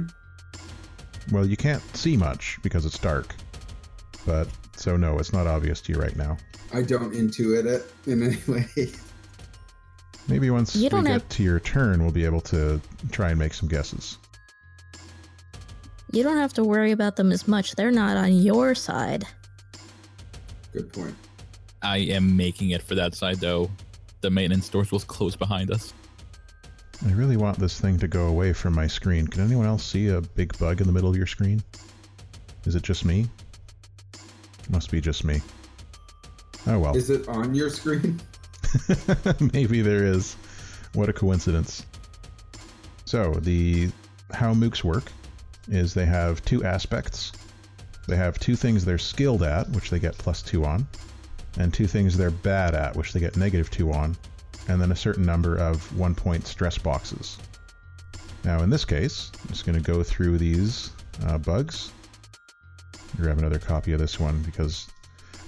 A: Well, you can't see much because it's dark. But, so no, it's not obvious to you right now.
E: I don't intuit it in any way.
A: Maybe once
B: You
A: we
B: don't
A: get
B: have-
A: to your turn, we'll be able to try and make some guesses.
B: You don't have to worry about them as much. They're not on your side.
E: Good point.
C: I am making it for that side though. The maintenance doors will close behind us.
A: I really want this thing to go away from my screen. Can anyone else see a big bug in the middle of your screen? Is it just me? Must be just me. Oh well.
E: Is it on your screen?
A: Maybe there is. What a coincidence. So, the how mooks work is they have two aspects. They have two things they're skilled at, which they get plus 2 on, and two things they're bad at, which they get negative 2 on, and then a certain number of 1 point stress boxes. Now, in this case, I'm just going to go through these uh, bugs. Grab another copy of this one because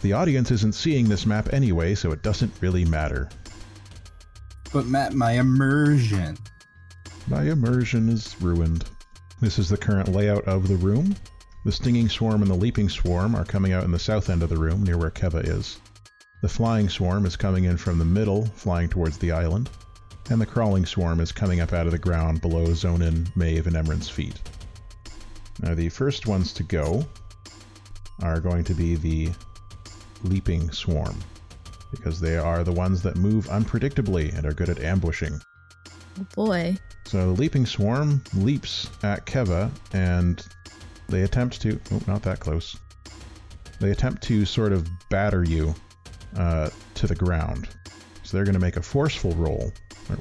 A: the audience isn't seeing this map anyway, so it doesn't really matter.
D: But Matt, my immersion.
A: My immersion is ruined. This is the current layout of the room. The stinging swarm and the leaping swarm are coming out in the south end of the room, near where Keva is. The flying swarm is coming in from the middle, flying towards the island. And the crawling swarm is coming up out of the ground below Zonin, Maeve, and Emran's feet. Now, the first ones to go are going to be the leaping swarm, because they are the ones that move unpredictably and are good at ambushing.
B: Oh boy.
A: So the leaping swarm leaps at Keva, and they attempt to. Oh, not that close. They attempt to sort of batter you uh, to the ground. So they're going to make a forceful roll.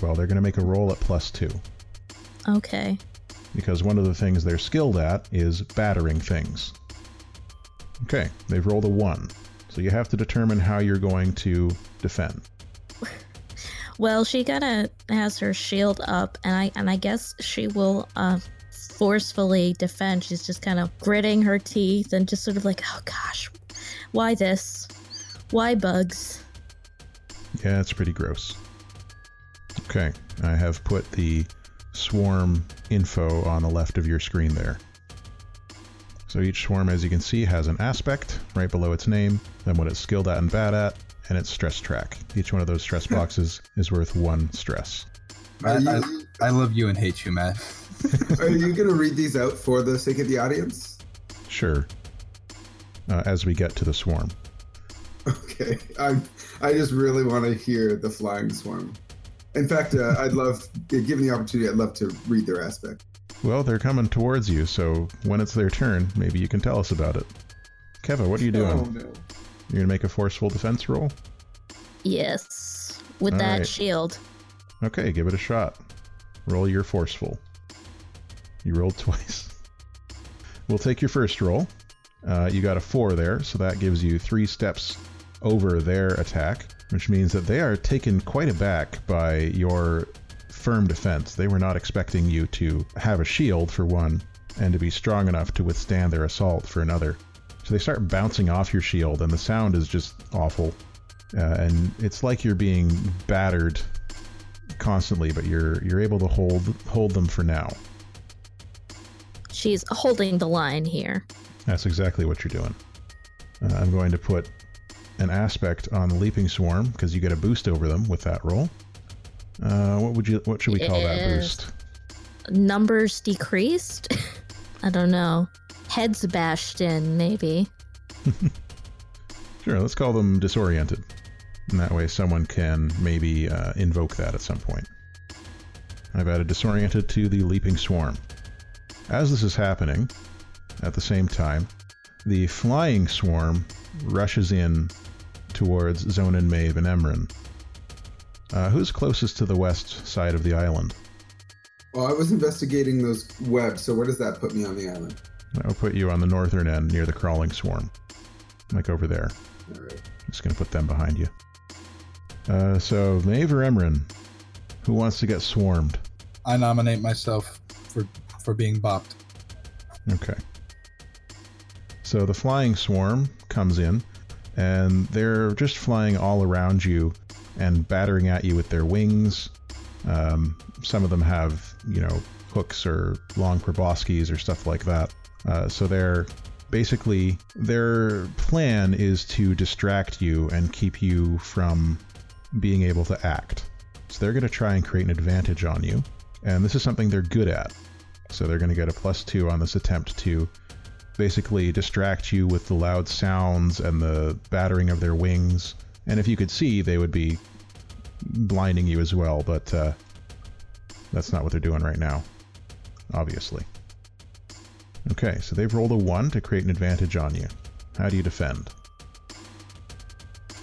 A: Well, they're going to make a roll at plus two,
B: Okay.
A: because one of the things they're skilled at is battering things. Okay, they've rolled a one. So you have to determine how you're going to defend.
B: Well, she kinda has her shield up, and I and I guess she will uh, forcefully defend. She's just kind of gritting her teeth and just sort of like, oh gosh, why this? Why bugs?
A: Yeah, it's pretty gross. Okay, I have put the swarm info on the left of your screen there. So each swarm, as you can see, has an aspect right below its name, then what it's skilled at and bad at, and its stress track. Each one of those stress boxes is worth one stress.
E: Are
D: Matt,
E: you,
D: I, I love you and hate you, Matt.
E: are you going to read these out for the sake of the audience?
A: Sure. Uh, as we get to the swarm.
E: Okay. I I just really want to hear the flying swarm. In fact, uh, I'd love, given the opportunity, I'd love to read their aspect.
A: Well, they're coming towards you, so when it's their turn, maybe you can tell us about it. Keva, what are you doing?
E: Oh no.
A: You're gonna make a forceful defense roll?
B: Yes, with
A: All
B: that
A: right.
B: shield.
A: Okay, give it a shot. Roll your forceful. You rolled twice. We'll take your first roll. Uh, you got a four there, so that gives you three steps over their attack, which means that they are taken quite aback by your firm defense. They were not expecting you to have a shield, for one, and to be strong enough to withstand their assault, for another. So they start bouncing off your shield, and the sound is just awful. Uh, and it's like you're being battered constantly, but you're you're able to hold hold them for now.
B: She's holding the line here.
A: That's exactly what you're doing. Uh, I'm going to put an aspect on the leaping swarm because you get a boost over them with that roll. Uh, what would you what should we call that boost?
B: Numbers decreased. I don't know. Heads bashed in, maybe.
A: Sure, let's call them disoriented. And that way someone can maybe uh, invoke that at some point. I've added disoriented to the leaping swarm. As this is happening, at the same time, the flying swarm rushes in towards Zonin, Maeve, and Emran. Uh, who's closest to the west side of the island?
E: Well, I was investigating those webs, so where does that put me on the island?
A: I'll put you on the northern end near the crawling swarm. Like over there.
E: All right.
A: Just gonna put them behind you. Uh, so Maeve or Emran, who wants to get swarmed?
D: I nominate myself for for being bopped.
A: Okay. So the flying swarm comes in, and they're just flying all around you and battering at you with their wings. Um, some of them have, you know, hooks or long proboscis or stuff like that. Uh, so they're basically their plan is to distract you and keep you from being able to act. So they're going to try and create an advantage on you, and this is something they're good at. So they're going to get a plus two on this attempt to basically distract you with the loud sounds and the battering of their wings. And if you could see, they would be blinding you as well, but uh, that's not what they're doing right now, obviously. Okay, so they've rolled a one to create an advantage on you. How do you defend?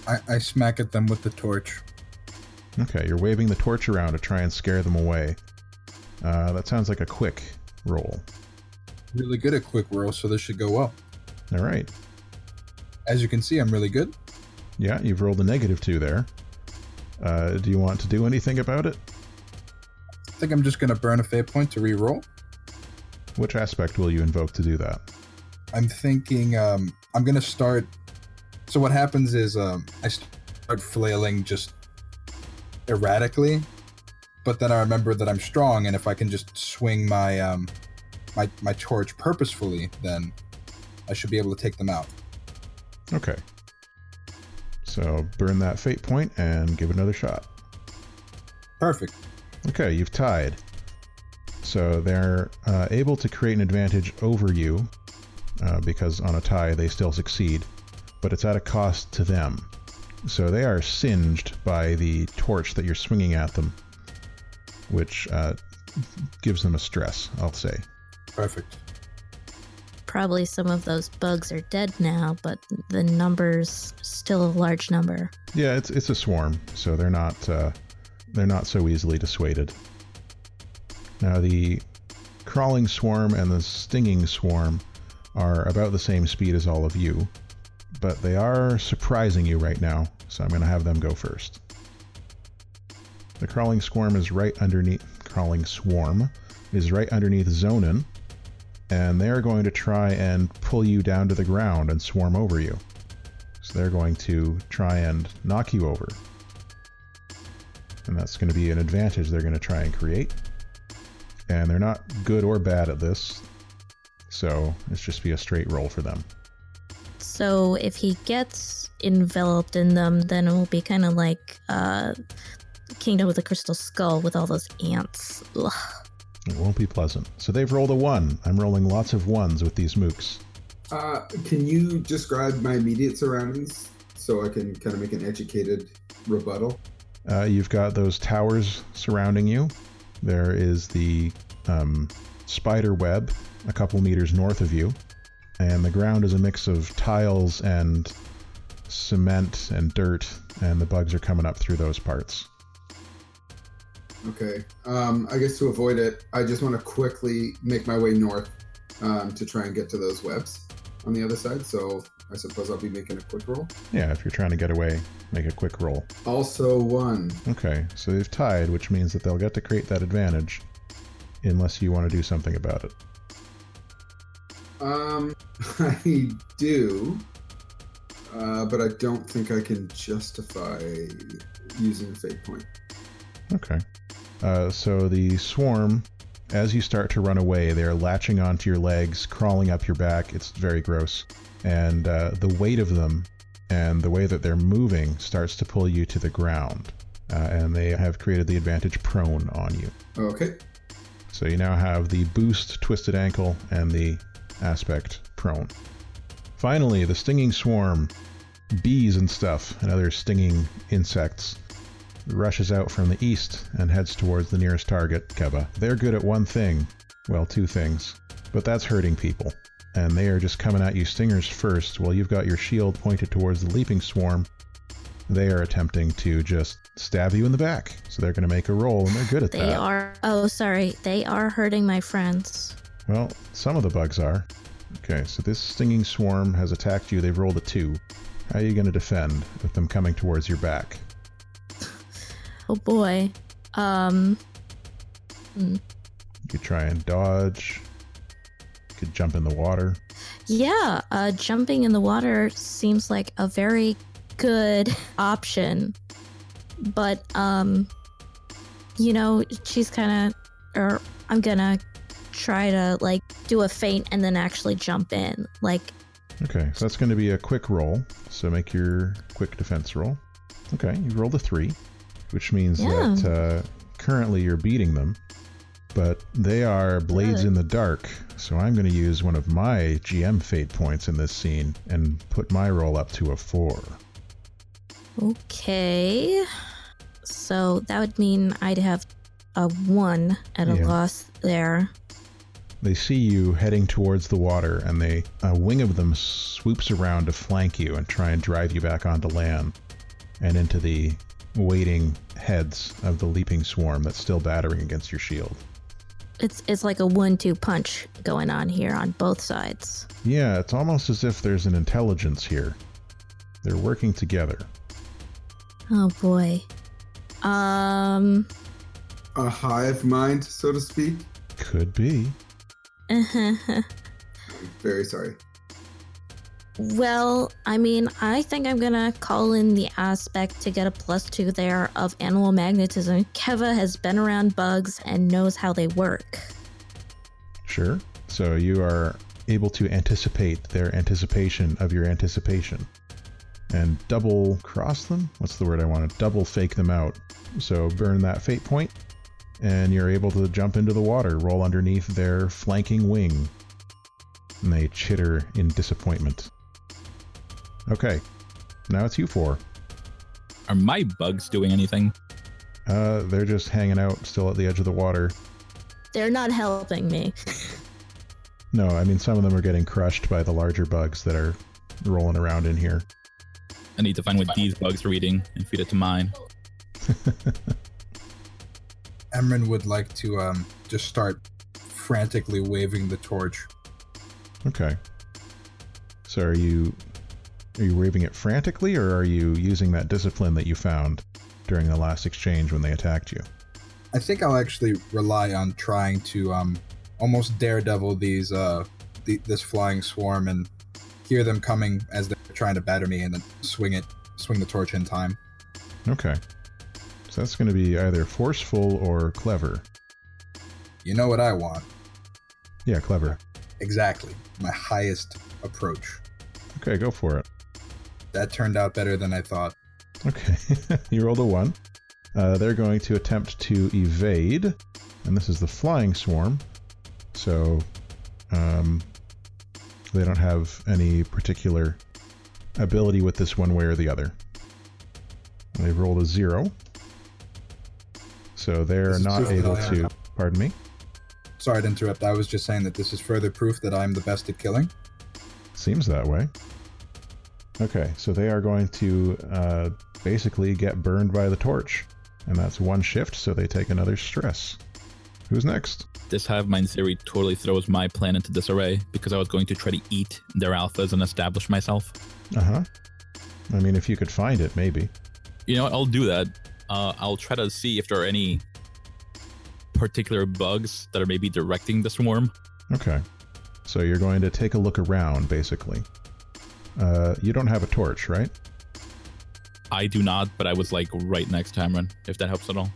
D: I, I smack at them with the torch.
A: Okay, you're waving the torch around to try and scare them away. Uh, that sounds like a quick roll.
D: Really good at quick whirl, so this should go well.
A: All right.
D: As you can see, I'm really good.
A: Yeah, you've rolled a negative two there. Uh, do you want to do anything about it?
D: I think I'm just gonna burn a fate point to re-roll.
A: Which aspect will you invoke to do that?
D: I'm thinking um, I'm gonna start. So what happens is um, I start flailing just erratically, but then I remember that I'm strong, and if I can just swing my um, my my torch purposefully, then I should be able to take them out.
A: Okay. So burn that fate point and give another shot.
D: Perfect.
A: Okay, you've tied. So they're uh, able to create an advantage over you uh, because on a tie they still succeed, but it's at a cost to them. So they are singed by the torch that you're swinging at them, which uh, gives them a stress, I'll say.
D: Perfect.
B: Probably some of those bugs are dead now, but the number's still a large number.
A: Yeah, it's it's a swarm, so they're not uh, they're not so easily dissuaded. Now the crawling swarm and the stinging swarm are about the same speed as all of you, but they are surprising you right now, so I'm going to have them go first. The crawling swarm is right underneath. Crawling swarm is right underneath Zonin, and they're going to try and pull you down to the ground and swarm over you. So they're going to try and knock you over. And that's going to be an advantage they're going to try and create. And they're not good or bad at this. So it's just be a straight roll for them.
B: So if he gets enveloped in them, then it will be kind of like uh, Kingdom of the Crystal Skull with all those ants. Ugh.
A: It won't be pleasant. So they've rolled a one. I'm rolling lots of ones with these mooks.
E: Uh, can you describe my immediate surroundings so I can kind of make an educated rebuttal?
A: Uh, you've got those towers surrounding you. There is the um, spider web a couple meters north of you, and the ground is a mix of tiles and cement and dirt, and the bugs are coming up through those parts.
E: Okay. Um, I guess to avoid it, I just want to quickly make my way north um, to try and get to those webs on the other side. So I suppose I'll be making a quick roll.
A: Yeah, if you're trying to get away, make a quick roll.
E: Also one.
A: Okay, so they've tied, which means that they'll get to create that advantage unless you want to do something about it.
E: Um, I do, uh, but I don't think I can justify using a fate point.
A: Okay. Uh, so the swarm, as you start to run away, they're latching onto your legs, crawling up your back. It's very gross. And uh, the weight of them and the way that they're moving starts to pull you to the ground. Uh, and they have created the advantage prone on you.
E: Okay.
A: So you now have the boost twisted ankle and the aspect prone. Finally, the stinging swarm, bees and stuff, and other stinging insects, rushes out from the east and heads towards the nearest target, Keva. They're good at one thing, well, two things, but that's hurting people. And they are just coming at you stingers first, while you've got your shield pointed towards the leaping swarm. They are attempting to just stab you in the back. So they're going to make a roll, and they're good at
B: They
A: that.
B: They are. Oh, sorry. They are hurting my friends.
A: Well, some of the bugs are. Okay, so this stinging swarm has attacked you. They've rolled a two. How are you going to defend with them coming towards your back?
B: Oh boy. Um.
A: You could try and dodge. You could jump in the water.
B: Yeah. Uh, jumping in the water seems like a very good option, but um, you know, she's kind of, or I'm gonna try to like do a feint and then actually jump in. Like,
A: Okay, so that's going to be a quick roll. So make your quick defense roll. Okay, you rolled a three, which means
B: Yeah.
A: that uh, currently you're beating them, but they are blades
B: Good.
A: in the dark. So I'm going to use one of my GM fate points in this scene and put my roll up to a four.
B: okay. So that would mean I'd have a one at a
A: Yeah.
B: loss there.
A: They see you heading towards the water, and they a wing of them swoops around to flank you and try and drive you back onto land and into the waiting heads of the leaping swarm that's still battering against your shield.
B: It's it's like a one-two punch going on here on both sides.
A: Yeah, it's almost as if there's an intelligence here. They're working together.
B: Oh boy. Um.
E: A hive mind, so to speak.
A: Could be.
E: I'm very sorry.
B: Well, I mean, I think I'm gonna call in the aspect to get a plus two there of animal magnetism. Keva has been around bugs and knows how they work.
A: Sure. So you are able to anticipate their anticipation of your anticipation and double cross them. What's the word I want to double fake them out? So burn that fate point, and you're able to jump into the water, roll underneath their flanking wing. And they chitter in disappointment. Okay, now it's you four.
C: Are my bugs doing anything?
A: Uh, they're just hanging out still at the edge of the water.
B: They're not helping me.
A: No, I mean, some of them are getting crushed by the larger bugs that are rolling around in here.
C: I need to find what these bugs are eating and feed it to mine.
D: Emran would like to um, just start frantically waving the torch.
A: Okay. So are you are you waving it frantically, or are you using that discipline that you found during the last exchange when they attacked you?
D: I think I'll actually rely on trying to um, almost daredevil these uh, the, this flying swarm and hear them coming as they're trying to batter me, and then swing it, swing the torch in time.
A: Okay. So that's going to be either forceful or clever.
D: You know what I want?
A: Yeah, clever.
D: Exactly, my highest approach.
A: Okay, go for it.
D: That turned out better than I thought.
A: Okay, you rolled a one. Uh, they're going to attempt to evade, and this is the flying swarm. So, um, they don't have any particular ability with this one way or the other. They've rolled a zero. so they're not able to. Pardon me.
D: Sorry to interrupt. I was just saying that this is further proof that I'm the best at killing.
A: Seems that way. Okay, so they are going to uh, basically get burned by the torch, and that's one shift, so they take another stress. Who's next?
C: This hive mind theory totally throws my plan into disarray because I was going to try to eat their alphas and establish myself.
A: Uh huh. I mean, if you could find it, maybe.
C: You know, what, I'll do that. Uh, I'll try to see if there are any particular bugs that are maybe directing the swarm.
A: Okay. So you're going to take a look around, basically. Uh, you don't have a torch, right?
C: I do not, but I was like right next to Emran, if that helps at all.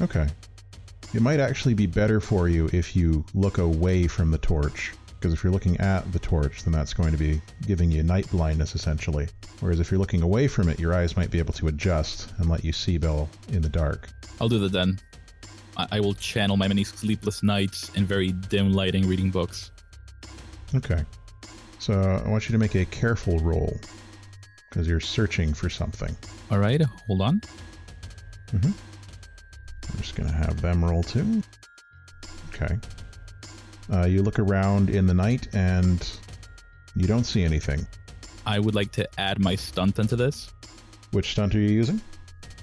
A: Okay. It might actually be better for you if you look away from the torch, because if you're looking at the torch, then that's going to be giving you night blindness essentially. Whereas if you're looking away from it, your eyes might be able to adjust and let you see Bill in the dark.
C: I'll do that then. I, I will channel my many sleepless nights in very dim lighting reading books.
A: Okay. So I want you to make a careful roll, because you're searching for something.
C: All right, hold on.
A: I'm just going to have them roll too. Okay. Uh, you look around in the night and you don't see anything.
C: I would like to add my stunt into this.
A: Which stunt are you using?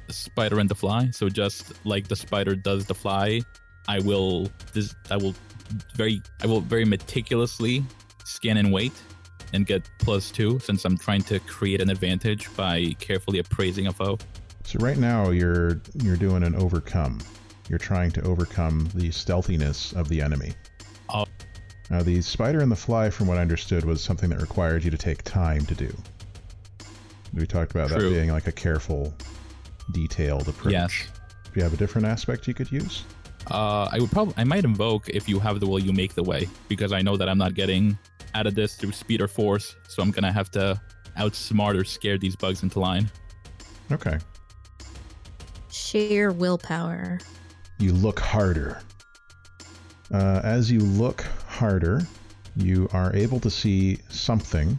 C: The spider and the fly. So just like the spider does the fly, I will this I will very I will very meticulously scan and wait and get plus two since I'm trying to create an advantage by carefully appraising a foe.
A: So right now you're you're doing an overcome. You're trying to overcome the stealthiness of the enemy.
C: Oh.
A: Now the spider and the fly, from what I understood, was something that required you to take time to do. We talked about that being like a careful, detailed approach.
C: Yes.
A: Do you have a different aspect you could use?
C: Uh, I would probably I might invoke if you have the will you make the way because I know that I'm not getting out of this through speed or force, so I'm gonna have to outsmart or scare these bugs into line.
A: Okay.
B: Sheer willpower.
A: you look harder. Uh, as you look harder, you are able to see something.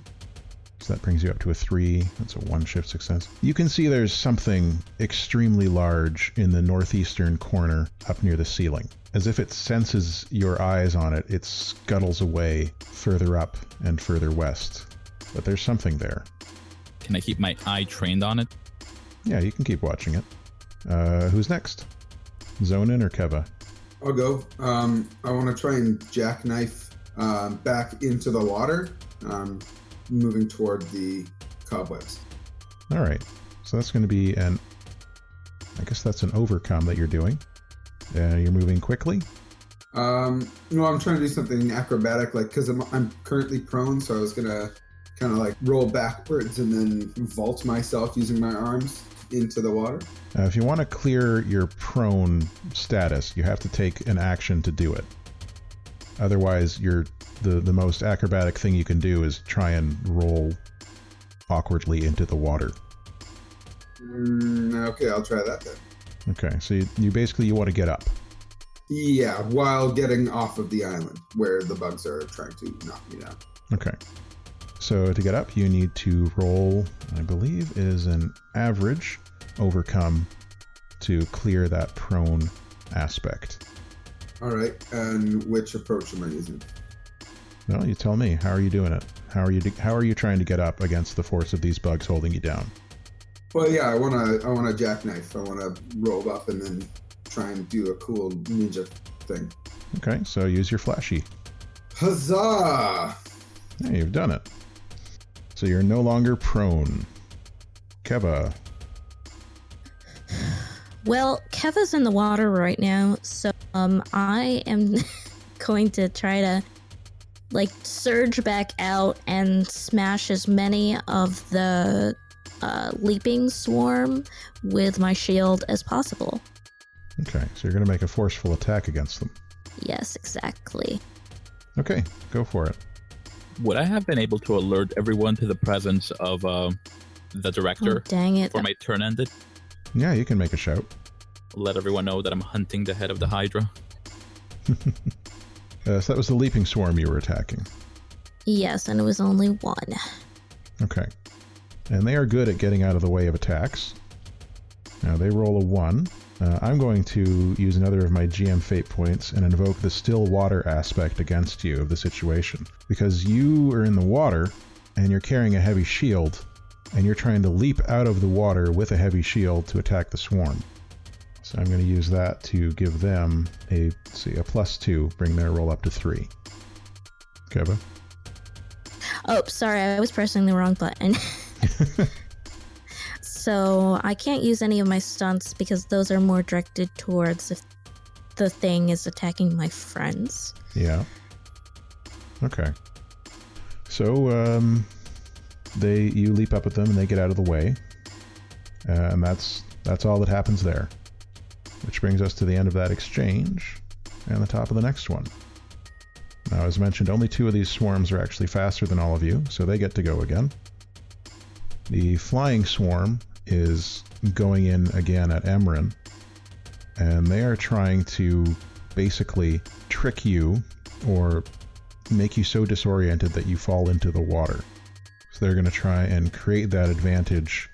A: So that brings you up to a three. That's a one shift success. You can see there's something extremely large in the northeastern corner up near the ceiling. As if it senses your eyes on it, it scuttles away further up and further west. But there's something there.
C: Can I keep my eye trained on it?
A: Yeah, you can keep watching it. Uh, who's next? Zonin or Keva?
E: I'll go. Um, I want to try and jackknife um, back into the water, um, moving toward the cobwebs.
A: All right. So that's going to be an. I guess that's an overcome that you're doing. Uh, you're moving quickly.
E: Um, no, I'm trying to do something acrobatic, like because I'm, I'm currently prone, so I was gonna kind of like roll backwards and then vault myself using my arms into the water.
A: Uh, if you want to clear your prone status, you have to take an action to do it. Otherwise, you're the the most acrobatic thing you can do is try and roll awkwardly into the water.
E: Mm, okay, I'll try that then.
A: Okay, so you, you basically you want to get up.
E: Yeah, while getting off of the island where the bugs are trying to knock me down.
A: Okay. So to get up, you need to roll, I believe, is an average overcome to clear that prone aspect.
E: All right, and which approach am I using?
A: Well, you tell me. How are you doing it? How are you? How are you trying to get up against the force of these bugs holding you down?
E: Well, yeah, I want to. I want to jackknife. I want to roll up and then try and do a cool ninja thing.
A: Okay, so use your flashy.
E: Huzzah!
A: Hey, you've done it. So you're no longer prone. Keva.
B: Well, Keva's in the water right now, so um, I am going to try to like surge back out and smash as many of the uh, leaping swarm with my shield as possible.
A: Okay, so you're going to make a forceful attack against them.
B: Yes, exactly.
A: Okay, go for it.
C: Would I have been able to alert everyone to the presence of uh, the
B: Oh,
C: director
B: dang it.
C: before my turn ended?
A: Yeah, you can make a shout.
C: Let everyone know that I'm hunting the head of the Hydra.
A: Uh, so that was the leaping swarm you were attacking.
B: Yes, and it was only one.
A: Okay. And they are good at getting out of the way of attacks. Now they roll a one. Uh, I'm going to use another of my GM fate points and invoke the still water aspect against you of the situation. Because you are in the water and you're carrying a heavy shield, and you're trying to leap out of the water with a heavy shield to attack the swarm. So I'm going to use that to give them a see a plus two, bring their roll up to three. Keva.
B: Oh, sorry, I was pressing the wrong button. so I can't use any of my stunts because those are more directed towards if the thing is attacking my friends.
A: Yeah. Okay. So um, they you leap up at them and they get out of the way, uh, and that's that's all that happens there. Which brings us to the end of that exchange and the top of the next one. Now, as mentioned, only two of these swarms are actually faster than all of you, so they get to go again. The flying swarm is going in again at Emran, and they are trying to basically trick you or make you so disoriented that you fall into the water. So they're going to try and create that advantage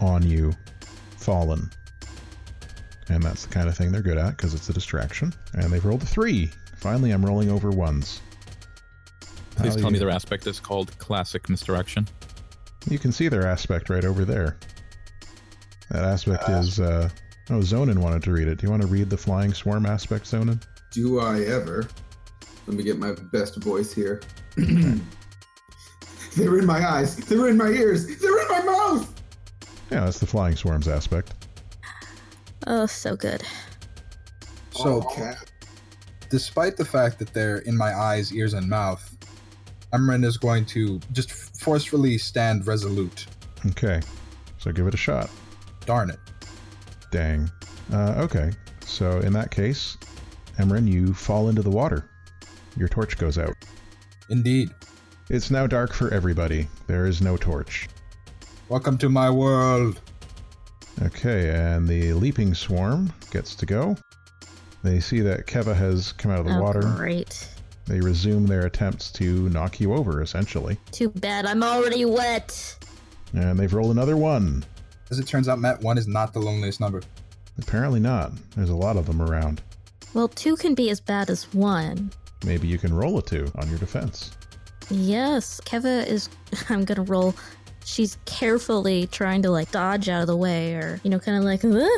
A: on you, fallen. And that's the kind of thing they're good at because it's a distraction. And they've rolled a three. Finally, I'm rolling over ones.
C: Please
A: How
C: tell me their aspect is called classic misdirection.
A: You can see their aspect right over there. That aspect is. Uh, oh, Zonin wanted to read it. Do you want to read the flying swarm aspect, Zonin?
E: Do I ever? Let me get my best voice here. they were in my eyes. They were in my ears. They were in my mouth.
A: Yeah, that's the flying swarms aspect.
B: Oh, so good.
D: So,
E: cat.
D: despite the fact that they're in my eyes, ears, and mouth, Emran is going to just forcefully stand resolute.
A: Okay, so give it a shot.
D: Darn it.
A: Dang. Uh, okay, so in that case, Emran, you fall into the water. Your torch goes out.
D: Indeed.
A: It's now dark for everybody. There is no torch.
D: Welcome to my world.
A: Okay, and the leaping swarm gets to go. They see that Keva has come out of the
B: oh,
A: water.
B: great.
A: They resume their attempts to knock you over, essentially.
B: Too bad I'm already wet.
A: And they've rolled another one.
D: As it turns out, Matt, one is not the loneliest number.
A: Apparently not. There's a lot of them around.
B: Well, two can be as bad as one.
A: Maybe you can roll a two on your defense.
B: Yes, Keva is. I'm gonna roll. She's carefully trying to like dodge out of the way, or you know, kind of like. "Uh."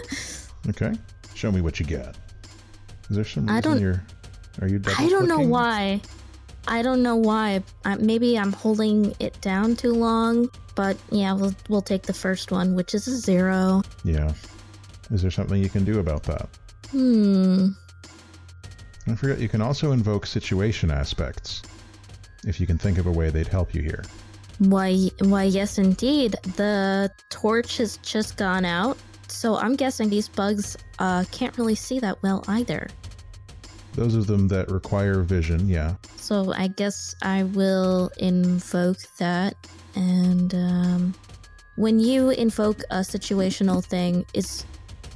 A: Okay, show me what you got. Is there some
B: I
A: reason
B: don't-
A: you're? Are you?
B: I don't know why. I don't know why. I, maybe I'm holding it down too long. But yeah, we'll we'll take the first one, which is a zero.
A: Yeah. Is there something you can do about that?
B: Hmm.
A: I forget. You can also invoke situation aspects. If you can think of a way they'd help you here.
B: Why? Why? Yes, indeed. The torch has just gone out, so I'm guessing these bugs uh, can't really see that well either.
A: Those of them that require vision, yeah.
B: So I guess I will invoke that. And um, when you invoke a situational thing, is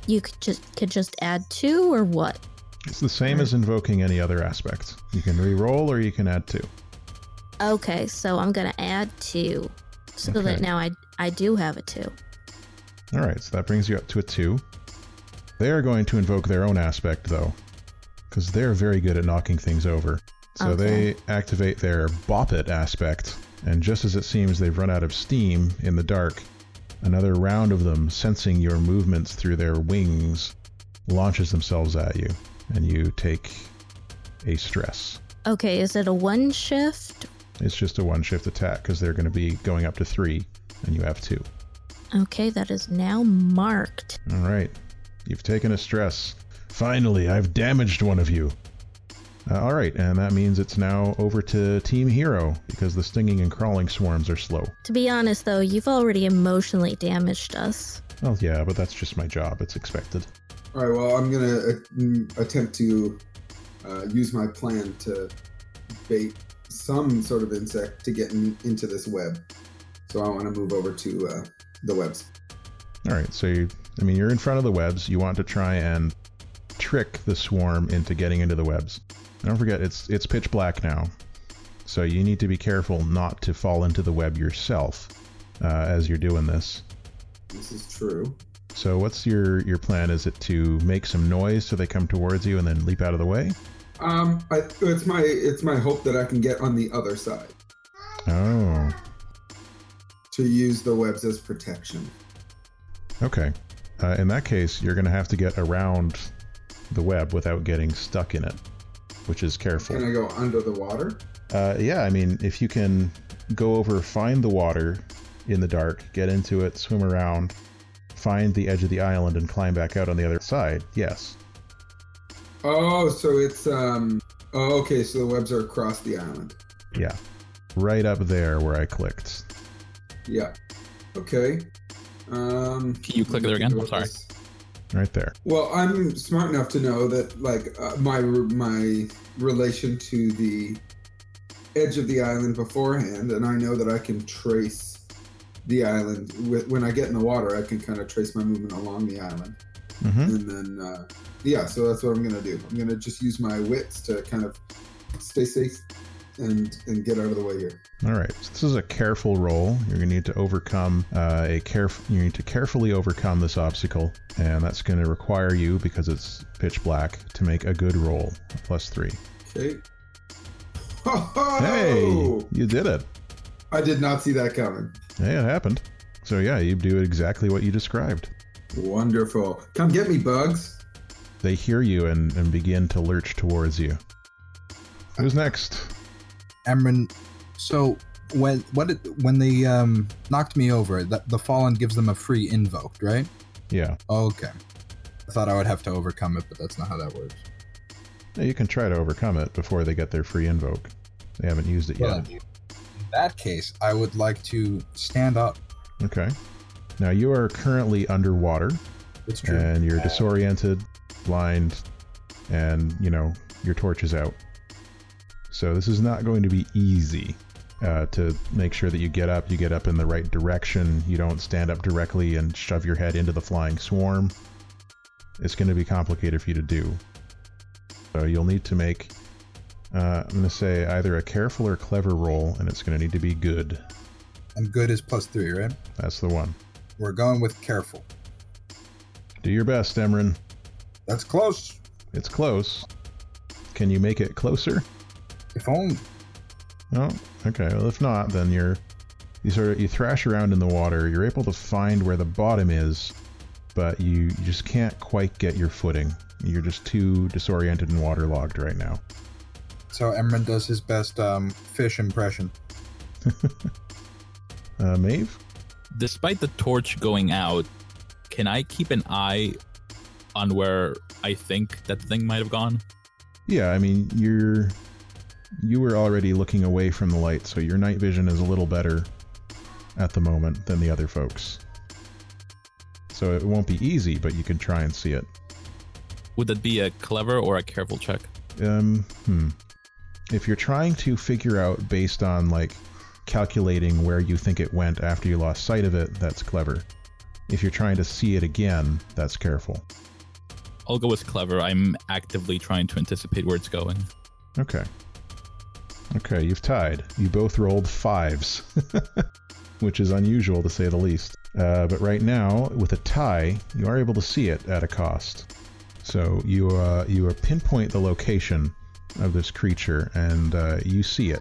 B: you could just could just add two or what?
A: It's the same as invoking any other aspect. You can re-roll or you can add two.
B: Okay, so I'm gonna add two, so
A: Okay.
B: that now I I do have a two.
A: All right, so that brings you up to a two. They are going to invoke their own aspect, though, because they're very good at knocking things over. So
B: Okay.
A: they activate their Bop It aspect, and just as it seems they've run out of steam in the dark, another round of them, sensing your movements through their wings, launches themselves at you, and you take a stress.
B: Okay, is it a one shift?
A: It's just a one shift attack because they're going to be going up to three, and you have two.
B: Okay, that is now marked.
A: All right. You've taken a stress. Finally, I've damaged one of you. Uh, all right, and that means it's now over to Team Hero because the stinging and crawling swarms are slow.
B: To be honest, though, you've already emotionally damaged us.
A: Well, yeah, but that's just my job. It's expected.
E: All right. Well, I'm gonna uh, mm, attempt to uh, use my plan to bait some sort of insect to get in, into this web. So I want to move over to uh, the webs.
A: All right, so you, I mean, you're in front of the webs. You want to try and trick the swarm into getting into the webs. And don't forget, it's it's pitch black now, so you need to be careful not to fall into the web yourself uh, as you're doing this.
E: This is true.
A: So what's your your plan? Is it to make some noise so they come towards you and then leap out of the way?
E: Um, I, it's my it's my hope that I can get on the other side
A: Oh,
E: to use the webs as protection.
A: okay. Uh, in that case, you're going to have to get around the web without getting stuck in it, which is careful.
E: Can I go under the water?
A: Uh, yeah, I mean, if you can go over, find the water in the dark, get into it, swim around, find the edge of the island, and climb back out on the other side, yes.
E: Oh, so it's um. Oh, okay. So the webs are across the island.
A: Yeah. Right up there where I clicked.
E: Yeah. Okay. Um.
C: Can you click there again? I'm sorry.
A: Right there.
E: Well, I'm smart enough to know that like uh, my my relation to the edge of the island beforehand, and I know that I can trace the island. With, when I get in the water, I can kind of trace my movement along the island,
A: hmm
E: and then uh, yeah. So that's what I'm gonna do. I'm gonna just use my wits to kind of stay safe and and get out of the way here.
A: All right. So this is a careful roll. You're going to need to overcome uh, a caref- You need to carefully overcome this obstacle, and that's going to require you, because it's pitch black, to make a good roll. a Plus three.
E: Okay.
A: Hey, you did it.
E: I did not see that coming.
A: Hey, it happened. So yeah, you do exactly what you described.
E: Wonderful. Come get me, bugs.
A: They hear you and, and begin to lurch towards you. Who's next?
D: Emran, so when what did, when they um, knocked me over, the, the fallen gives them a free invoked, right?
A: Yeah.
D: Okay. I thought I would have to overcome it, but that's not how that works.
A: Yeah, You can try to overcome it before they get their free invoke. They haven't used it
D: Well,
A: yet.
D: in that case, I would like to stand up.
A: Okay. Now you are currently underwater
D: It's true.
A: and you're disoriented, blind, and you know your torch is out. So this is not going to be easy. Uh, to make sure that you get up, you get up in the right direction. You don't stand up directly and shove your head into the flying swarm. It's going to be complicated for you to do. So you'll need to make, uh, I'm going to say either a careful or clever roll, and it's going to need to be good.
D: And good is plus three, right?
A: That's the one.
D: We're going with careful.
A: Do your best, Emran.
D: That's close.
A: It's close. Can you make it closer?
D: If only.
A: Oh, okay. Well, if not, then you're you sort of you thrash around in the water. You're able to find where the bottom is, but you, you just can't quite get your footing. You're just too disoriented and waterlogged right now.
D: So Emran does his best um, fish impression.
A: Uh, Maeve?
C: Despite the torch going out, can I keep an eye on where I think that thing might have gone?
A: Yeah, I mean you're you were already looking away from the light, so your night vision is a little better at the moment than the other folks. So it won't be easy, but you can try and see it.
C: Would that be a clever or a careful check?
A: Um, hmm. If you're trying to figure out based on like calculating where you think it went after you lost sight of it, that's clever. If you're trying to see it again, that's careful.
C: I'll go with clever. I'm actively trying to anticipate where it's going.
A: Okay. Okay, you've tied. You both rolled fives, which is unusual to say the least. Uh, but right now, with a tie, you are able to see it at a cost. So you uh, you pinpoint the location of this creature, and uh, you see it.